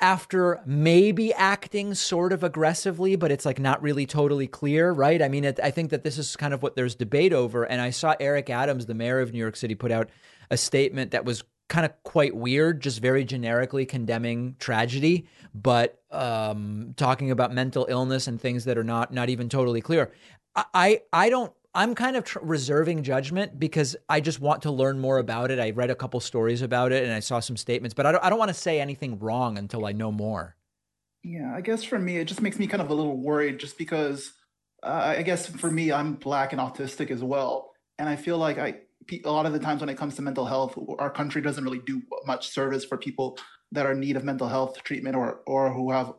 after maybe acting sort of aggressively, but it's like not really totally clear, right? I mean, it, I think that this is kind of what there's debate over. And I saw Eric Adams, the mayor of New York City, put out a statement that was kind of quite weird, just very generically condemning tragedy, but um, talking about mental illness and things that are not not even totally clear. I I don't I'm kind of tr- reserving judgment because I just want to learn more about it. I read a couple stories about it and I saw some statements, but I don't, I don't want to say anything wrong until I know more. Yeah, I guess for me, it just makes me kind of a little worried just because uh, I guess for me, I'm black and autistic as well. And I feel like I, a lot of the times when it comes to mental health, our country doesn't really do much service for people that are in need of mental health treatment or, or who have,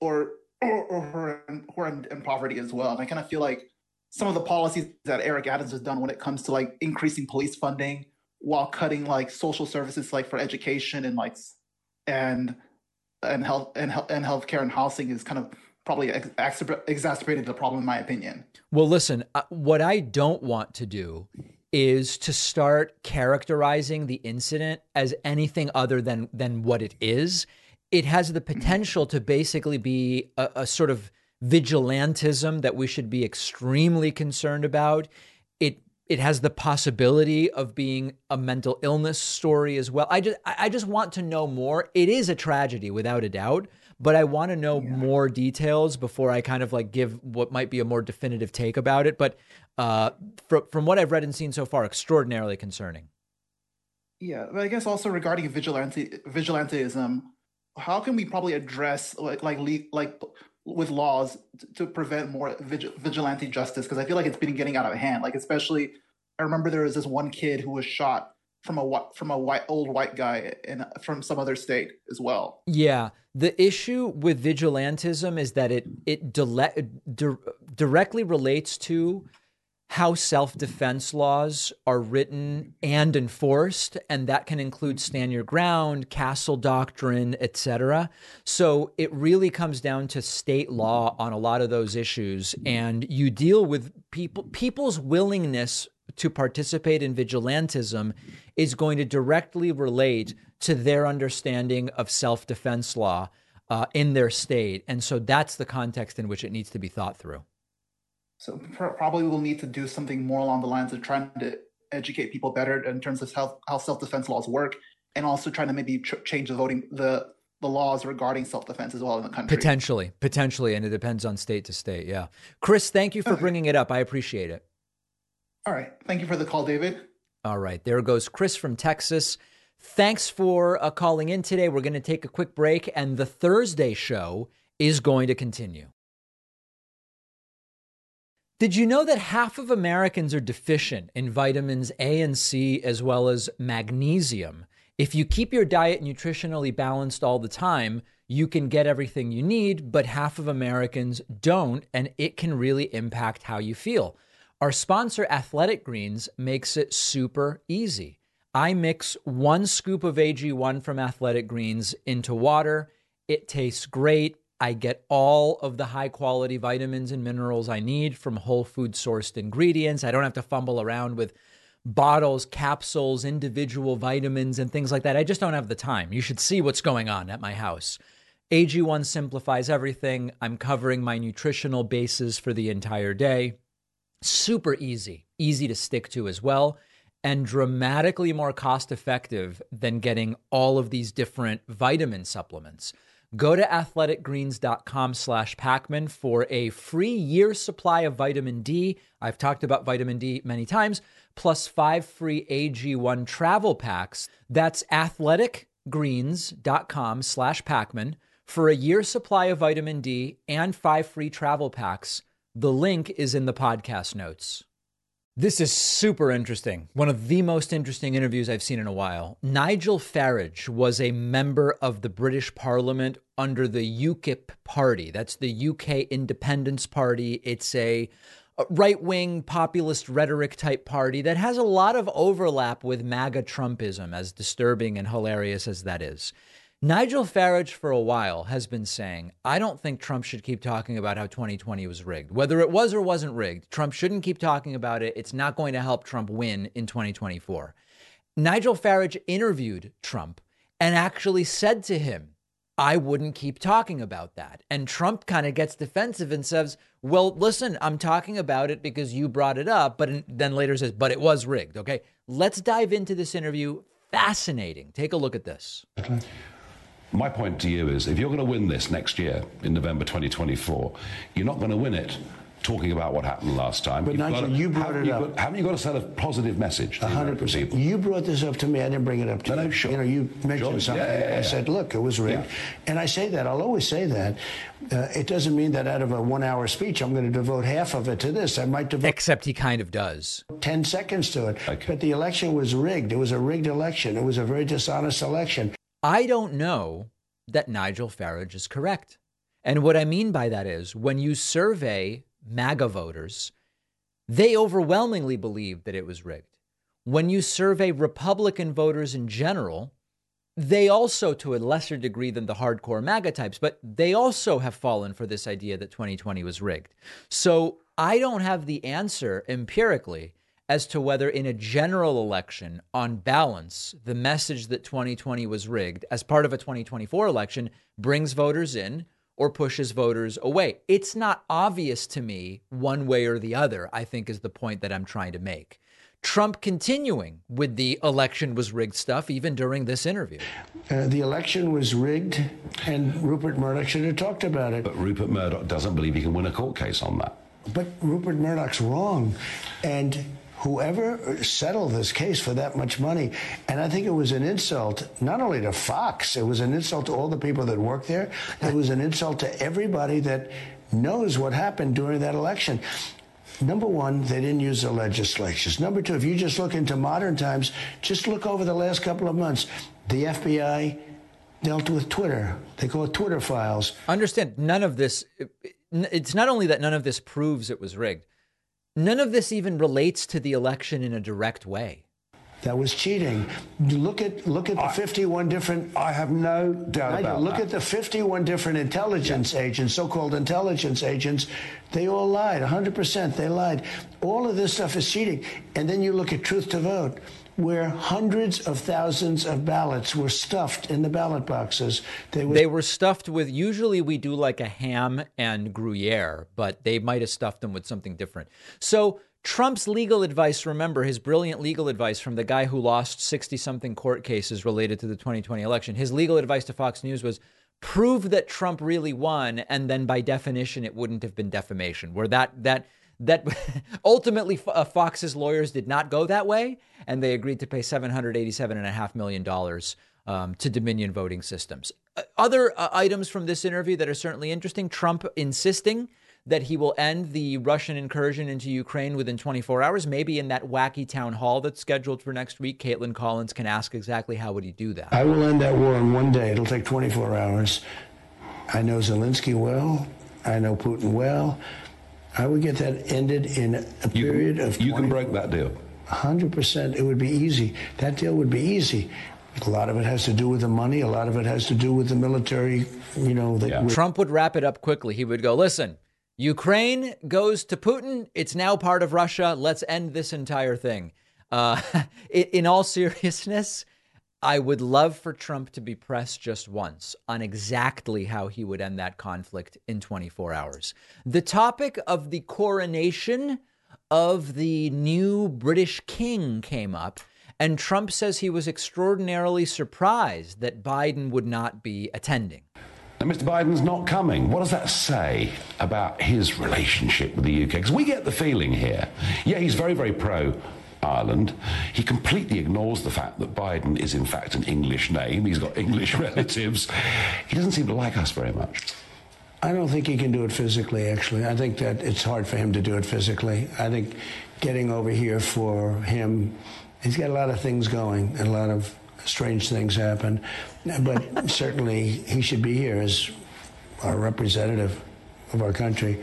or, or, or who are in, who are in, in poverty as well. And I kind of feel like some of the policies that Eric Adams has done when it comes to like increasing police funding while cutting like social services like for education and like and and health and health and healthcare and housing is kind of probably ex- exacerbated the problem in my opinion. Well, listen, uh, what I don't want to do is to start characterizing the incident as anything other than than what it is. It has the mm-hmm. potential to basically be a, a sort of vigilantism that we should be extremely concerned about. It it has the possibility of being a mental illness story as well. I just I just want to know more. It is a tragedy without a doubt, but I want to know yeah. more details before I kind of like give what might be a more definitive take about it. But uh, from from what I've read and seen so far, extraordinarily concerning. Yeah, but I guess also regarding vigilante vigilantism, how can we probably address like like like with laws to prevent more vigilante justice because I feel like it's been getting out of hand. Like especially, I remember there was this one kid who was shot from a from a white old white guy in from some other state as well. Yeah, the issue with vigilantism is that it it dile- di- directly relates to how self defense laws are written and enforced, and that can include stand your ground, castle doctrine, etc. So it really comes down to state law on a lot of those issues, and you deal with people people's willingness to participate in vigilantism is going to directly relate to their understanding of self defense law uh, in their state, and so that's the context in which it needs to be thought through. So pr- probably we'll need to do something more along the lines of trying to educate people better in terms of how, how self-defense laws work, and also trying to maybe ch- change the voting the the laws regarding self-defense as well in the country. Potentially, potentially, and it depends on state to state. Yeah, Chris, thank you for bringing it up. I appreciate it. All right, thank you for the call, David. All right, there goes Chris from Texas. Thanks for uh, calling in today. We're going to take a quick break, and the Thursday show is going to continue. Did you know that half of Americans are deficient in vitamins A and C as well as magnesium? If you keep your diet nutritionally balanced all the time, you can get everything you need, but half of Americans don't, and it can really impact how you feel. Our sponsor, Athletic Greens, makes it super easy. I mix one scoop of AG1 from Athletic Greens into water. It tastes great. I get all of the high quality vitamins and minerals I need from whole food sourced ingredients. I don't have to fumble around with bottles, capsules, individual vitamins, and things like that. I just don't have the time. You should see what's going on at my house. AG1 simplifies everything. I'm covering my nutritional bases for the entire day. Super easy, easy to stick to as well, and dramatically more cost effective than getting all of these different vitamin supplements. Go to athleticgreens.com slash Pakman for a free year supply of vitamin D. I've talked about vitamin D many times, plus five free AG1 travel packs. That's athleticgreens.com slash Pakman for a year supply of vitamin D and five free travel packs. The link is in the podcast notes. This is super interesting. One of the most interesting interviews I've seen in a while. Nigel Farage was a member of the British Parliament under the UKIP party. That's the UK Independence Party. It's a right wing populist rhetoric type party that has a lot of overlap with MAGA Trumpism, as disturbing and hilarious as that is. Nigel Farage, for a while, has been saying, I don't think Trump should keep talking about how 2020 was rigged. Whether it was or wasn't rigged, Trump shouldn't keep talking about it. It's not going to help Trump win in 2024. Nigel Farage interviewed Trump and actually said to him, I wouldn't keep talking about that. And Trump kind of gets defensive and says, Well, listen, I'm talking about it because you brought it up, but then later says, But it was rigged. Okay. Let's dive into this interview. Fascinating. Take a look at this. My point to you is if you're going to win this next year in November 2024, you're not going to win it talking about what happened last time. But You've Nigel, to, you brought it you up. Got, haven't you got to send a positive message? to hundred percent. You brought this up to me. I didn't bring it up to No, you. no, sure. You know, you mentioned Sure. something. Yeah, yeah, I said, "Look, it was rigged," Yeah. and I say that. I'll always say that. Uh, it doesn't mean that out of a one-hour speech, I'm going to devote half of it to this. I might devote Except he kind of does. ten seconds to it. But the election was rigged. It was a rigged election. It was a very dishonest election. I don't know that Nigel Farage is correct. And what I mean by that is when you survey MAGA voters, they overwhelmingly believe that it was rigged. When you survey Republican voters in general, they also, to a lesser degree than the hardcore MAGA types, but they also have fallen for this idea that 2020 was rigged. So I don't have the answer empirically as to whether, in a general election, on balance, the message that 2020 was rigged as part of a 2024 election brings voters in or pushes voters away. It's not obvious to me one way or the other, I think is the point that I'm trying to make. Trump continuing with the election was rigged stuff even during this interview. Uh, the election was rigged, and Rupert Murdoch should have talked about it. But Rupert Murdoch doesn't believe he can win a court case on that. But Rupert Murdoch's wrong, and whoever settled this case for that much money. And I think it was an insult, not only to Fox, it was an insult to all the people that work there. It was an insult to everybody that knows what happened during that election. Number one, they didn't use the legislatures. Number two, if you just look into modern times, just look over the last couple of months. The FBI dealt with Twitter. They call it Twitter files. Understand, none of this, it's not only that none of this proves it was rigged, none of this even relates to the election in a direct way. That was cheating. Look at look at the 51 different. I have no doubt I- about Look that. at the 51 different intelligence agents, so-called intelligence agents. They all lied. 100%. They lied. All of this stuff is cheating. And then you look at Truth to Vote, where hundreds of thousands of ballots were stuffed in the ballot boxes. They were They were stuffed with, usually we do like a ham and Gruyere, but they might have stuffed them with something different. So Trump's legal advice, remember his brilliant legal advice from the guy who lost 60 something court cases related to the 2020 election. His legal advice to Fox News was prove that Trump really won, and then by definition, it wouldn't have been defamation. Where that, that, that ultimately uh, Fox's lawyers did not go that way, and they agreed to pay $787.5 million um, to Dominion voting systems. Uh, Other uh, items from this interview that are certainly interesting Trump insisting that he will end the Russian incursion into Ukraine within 24 hours. Maybe in that wacky town hall that's scheduled for next week, Kaitlan Collins can ask exactly how would he do that. I will end that war in one day. It'll take 24 hours. I know Zelensky well. I know Putin well. I would get that ended in a period of. You can break that deal. 100%. It would be easy. That deal would be easy. A lot of it has to do with the money. A lot of it has to do with the military. You know, that Trump would wrap it up quickly. He would go, listen, Ukraine goes to Putin. It's now part of Russia. Let's end this entire thing. Uh, in, in all seriousness, I would love for Trump to be pressed just once on exactly how he would end that conflict in 24 hours. The topic of the coronation of the new British king came up, and Trump says he was extraordinarily surprised that Biden would not be attending. Now, Mr. Biden's not coming. What does that say about his relationship with the UK? Because we get the feeling here, yeah, he's very, very pro Ireland. He completely ignores the fact that Biden is, in fact, an English name. He's got English relatives. He doesn't seem to like us very much. I don't think he can do it physically, actually. I think that it's hard for him to do it physically. I think getting over here for him, he's got a lot of things going and a lot of strange things happen. But certainly he should be here as our representative of our country.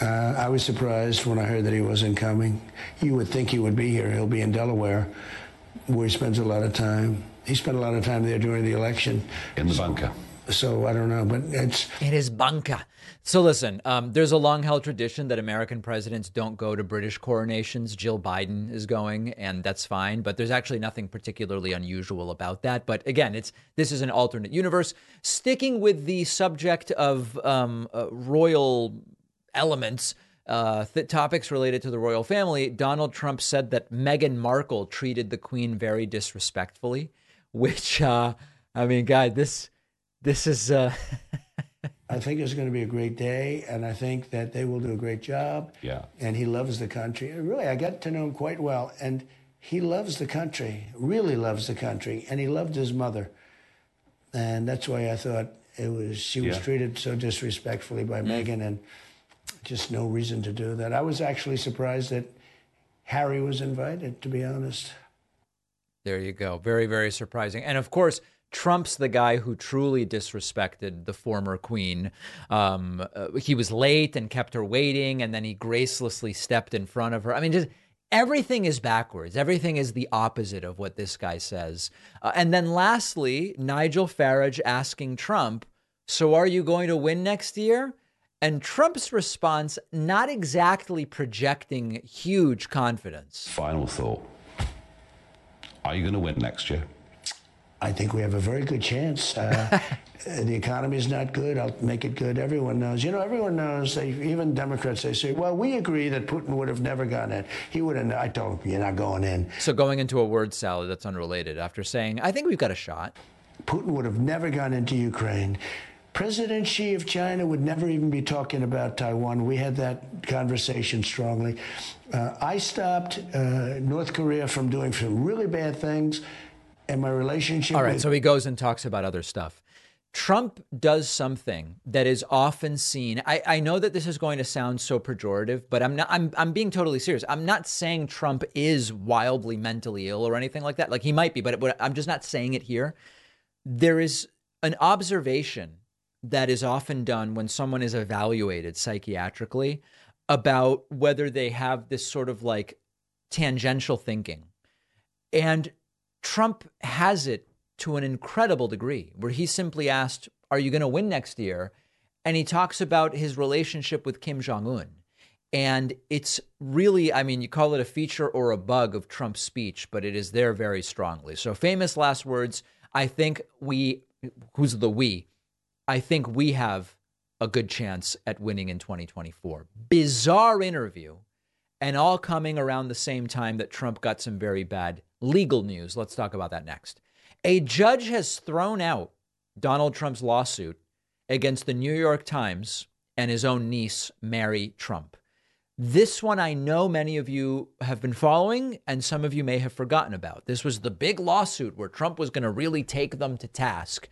Uh, I was surprised when I heard that he wasn't coming. You would think he would be here. He'll be in Delaware, where he spends a lot of time. He spent a lot of time there during the election. In the bunker. So I don't know, but it's It is bunker. So listen, um, there's a long held tradition that American presidents don't go to British coronations. Jill Biden is going, and that's fine. But there's actually nothing particularly unusual about that. But again, it's this is an alternate universe. Sticking with the subject of um, uh, royal elements. Uh, th- topics related to the royal family. Donald Trump said that Meghan Markle treated the Queen very disrespectfully, which, uh, I mean, God, this this is uh, I think it's going to be a great day, and I think that they will do a great job. Yeah. And he loves the country. And Really, I got to know him quite well, and he loves the country, really loves the country, and he loved his mother. And that's why I thought it was she was Yeah. treated so disrespectfully by Meghan, and just no reason to do that. I was actually surprised that Harry was invited, to be honest. There you go. Very, very surprising. And of course, Trump's the guy who truly disrespected the former queen. Um, uh, he was late and kept her waiting, and then he gracelessly stepped in front of her. I mean, just everything is backwards. Everything is the opposite of what this guy says. Uh, and then lastly, Nigel Farage asking Trump, So are you going to win next year? And Trump's response, not exactly projecting huge confidence. Final thought. Are you going to win next year? I think we have a very good chance. Uh, the economy is not good. I'll make it good. Everyone knows. You know, everyone knows. They, even Democrats, they say, "Well, we agree that Putin would have never gone in. He would have." I told him, "You're not going in." So going into a word salad that's unrelated after saying, I think we've got a shot. Putin would have never gone into Ukraine. President Xi of China would never even be talking about Taiwan. We had that conversation strongly. Uh, I stopped uh, North Korea from doing some really bad things, and my relationship. All right, with- so he goes and talks about other stuff. Trump does something that is often seen. I, I know that this is going to sound so pejorative, but I'm not. I'm I'm being totally serious. I'm not saying Trump is wildly mentally ill or anything like that. Like he might be, but, but I'm just not saying it here. There is an observation that is often done when someone is evaluated psychiatrically about whether they have this sort of like tangential thinking. And Trump has it to an incredible degree, where he simply asked, Are you going to win next year? And he talks about his relationship with Kim Jong un. And it's really, I mean, you call it a feature or a bug of Trump's speech, but it is there very strongly. So, famous last words I think we, who's the we? I think we have a good chance at winning in 2024. Bizarre interview, and all coming around the same time that Trump got some very bad legal news. Let's talk about that next. A judge has thrown out Donald Trump's lawsuit against the New York Times and his own niece, Mary Trump. This one I know many of you have been following, and some of you may have forgotten about. This was the big lawsuit where Trump was going to really take them to task.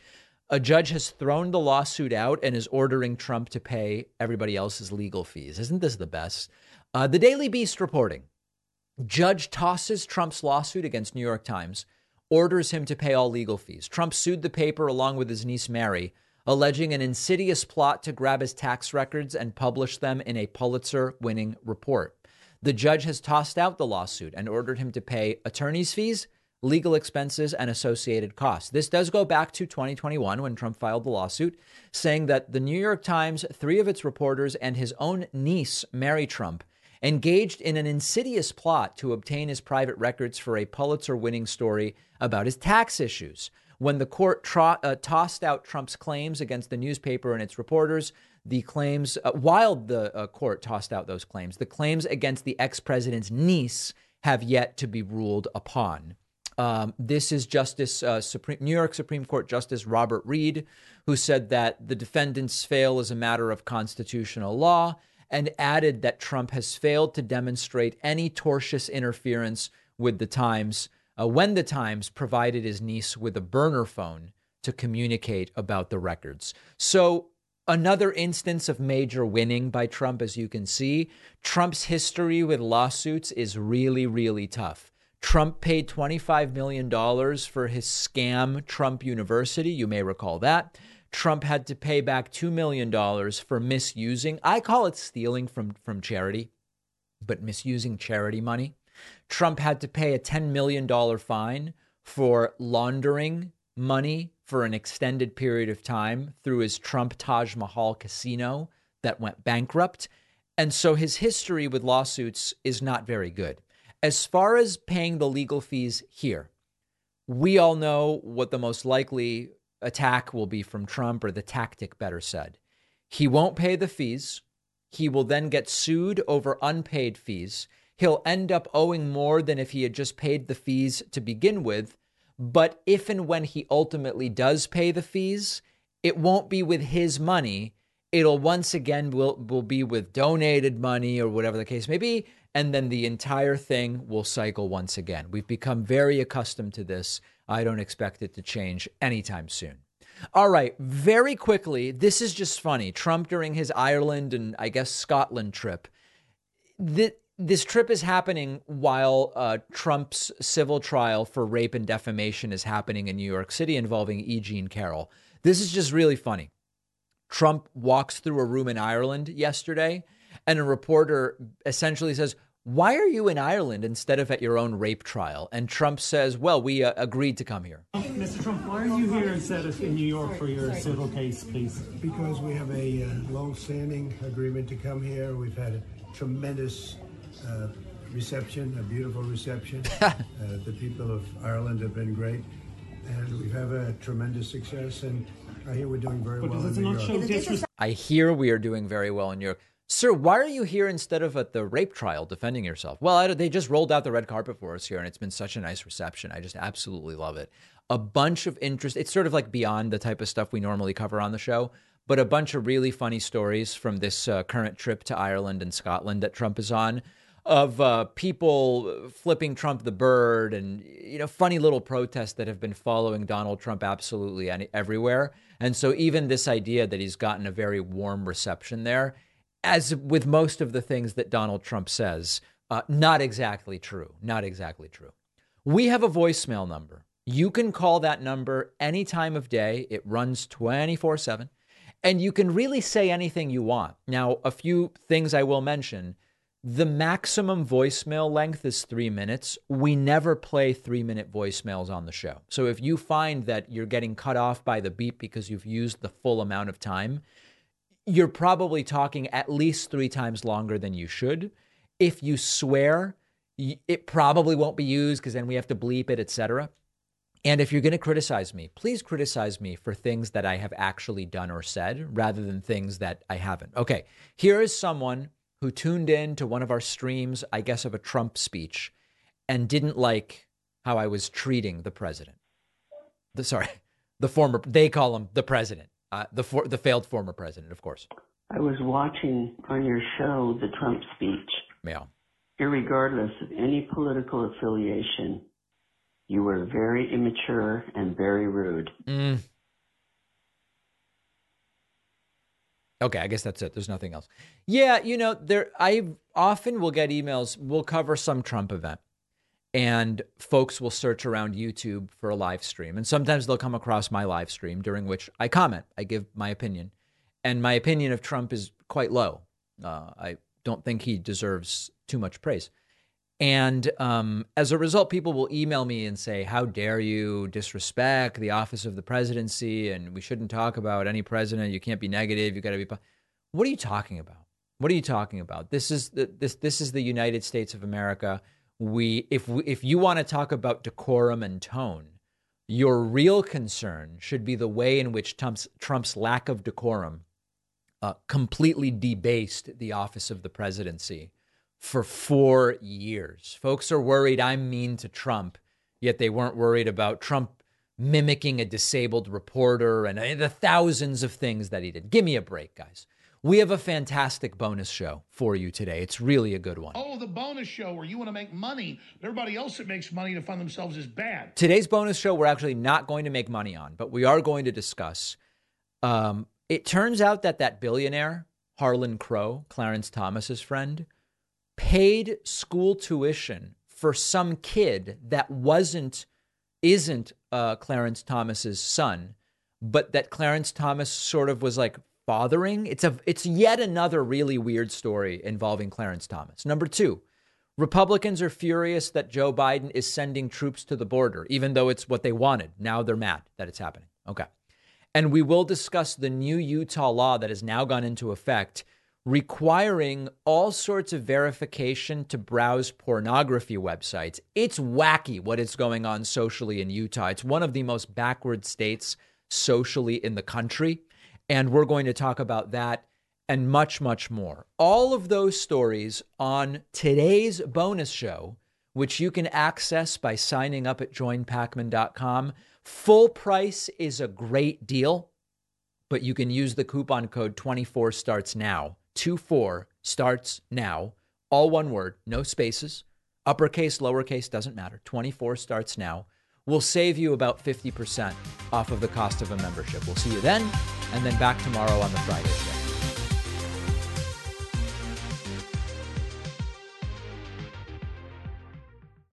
A judge has thrown the lawsuit out and is ordering Trump to pay everybody else's legal fees. Isn't this the best? Uh, the Daily Beast reporting Judge tosses Trump's lawsuit against New York Times, orders him to pay all legal fees. Trump sued the paper along with his niece Mary, alleging an insidious plot to grab his tax records and publish them in a Pulitzer winning report. The judge has tossed out the lawsuit and ordered him to pay attorney's fees, legal expenses, and associated costs. This does go back to 2021 when Trump filed the lawsuit, saying that the New York Times, three of its reporters, and his own niece, Mary Trump, engaged in an insidious plot to obtain his private records for a Pulitzer winning story about his tax issues. When the court uh, tossed out Trump's claims against the newspaper and its reporters, the claims, uh, while the uh, court tossed out those claims, the claims against the ex president's niece have yet to be ruled upon. Um, this is Justice uh, Supreme, New York Supreme Court Justice Robert Reed, who said that the defendants fail as a matter of constitutional law and added that Trump has failed to demonstrate any tortious interference with the Times uh, when the Times provided his niece with a burner phone to communicate about the records. So, another instance of major winning by Trump, as you can see. Trump's history with lawsuits is really, really tough. Trump paid $25 million for his scam, Trump University. You may recall that. Trump had to pay back $2 million for misusing, I call it stealing from, from charity, but misusing charity money. Trump had to pay a $10 million fine for laundering money for an extended period of time through his Trump Taj Mahal casino that went bankrupt. And so his history with lawsuits is not very good. As far as paying the legal fees here, we all know what the most likely attack will be from Trump, or the tactic, better said. He won't pay the fees. He will then get sued over unpaid fees. He'll end up owing more than if he had just paid the fees to begin with. But if and when he ultimately does pay the fees, it won't be with his money. It'll once again will, will be with donated money or whatever the case may be. And then the entire thing will cycle once again. We've become very accustomed to this. I don't expect it to change anytime soon. All right, very quickly, this is just funny. Trump during his Ireland and I guess Scotland trip. this trip is happening while uh, Trump's civil trial for rape and defamation is happening in New York City involving E. Jean Carroll. This is just really funny. Trump walks through a room in Ireland yesterday, and a reporter essentially says, why are you in Ireland instead of at your own rape trial? And Trump says, well, we uh, agreed to come here. Mr. Trump, why are you here instead of in New York for your civil case, please? Because we have a uh, long-standing agreement to come here. We've had a tremendous uh, reception, a beautiful reception. uh, the people of Ireland have been great, and we have a tremendous success. And I hear we're doing very But well does in it New not York. show disrespect? I hear we are doing very well in New York. Sir, why are you here instead of at the rape trial defending yourself? Well, they just rolled out the red carpet for us here, and it's been such a nice reception. I just absolutely love it. A bunch of interest. It's sort of like beyond the type of stuff we normally cover on the show, but a bunch of really funny stories from this uh, current trip to Ireland and Scotland that Trump is on of uh, people flipping Trump the bird and you know funny little protests that have been following Donald Trump absolutely any, everywhere. And so even this idea that he's gotten a very warm reception there, as with most of the things that Donald Trump says, uh, not exactly true. Not exactly true. We have a voicemail number. You can call that number any time of day. It runs 24 7. And you can really say anything you want. Now, a few things I will mention the maximum voicemail length is three minutes. We never play three minute voicemails on the show. So if you find that you're getting cut off by the beep because you've used the full amount of time, you're probably talking at least three times longer than you should. If you swear, it probably won't be used because then we have to bleep it, etc. And if you're going to criticize me, please criticize me for things that I have actually done or said rather than things that I haven't. Okay, here is someone who tuned in to one of our streams, I guess, of a Trump speech and didn't like how I was treating the president. The, sorry, the former, they call him the president, uh, the, for, the failed former president, of course. I was watching on your show the Trump speech. Yeah. Irregardless of any political affiliation, you were very immature and very rude. Mm. Okay, I guess that's it. There's nothing else. Yeah, you know, there I often will get emails, we'll cover some Trump event. And folks will search around YouTube for a live stream. And sometimes they'll come across my live stream during which I comment, I give my opinion. And my opinion of Trump is quite low. Uh, I don't think he deserves too much praise. And um, as a result, people will email me and say, How dare you disrespect the office of the presidency? And we shouldn't talk about any president. You can't be negative. You got to be. Po-. What are you talking about? What are you talking about? This is the, this this is the United States of America. We if we, if you want to talk about decorum and tone, your real concern should be the way in which Trump's, Trump's lack of decorum uh, completely debased the office of the presidency for four years. Folks are worried I'm mean to Trump, yet they weren't worried about Trump mimicking a disabled reporter and the thousands of things that he did. Give me a break, guys. We have a fantastic bonus show for you today. It's really a good one. Oh, the bonus show where you want to make money. Everybody else that makes money to fund themselves is bad. Today's bonus show, we're actually not going to make money on, but we are going to discuss. Um, it turns out that that billionaire, Harlan Crow, Clarence Thomas's friend, paid school tuition for some kid that wasn't isn't uh, Clarence Thomas's son, but that Clarence Thomas sort of was like fathering. It's a it's yet another really weird story involving Clarence Thomas. Number two, Republicans are furious that Joe Biden is sending troops to the border, even though it's what they wanted. Now they're mad that it's happening. Okay. And we will discuss the new Utah law that has now gone into effect requiring all sorts of verification to browse pornography websites. It's wacky what is going on socially in Utah. It's one of the most backward states socially in the country. And we're going to talk about that and much, much more. All of those stories on today's bonus show, which you can access by signing up at joinpakman.com. Full price is a great deal, but you can use the coupon code 24 starts now 24 starts now. All one word, no spaces. Uppercase, lowercase, doesn't matter. 24 starts now. We'll save you about 50% off of the cost of a membership. We'll see you then, and then back tomorrow on the Friday show.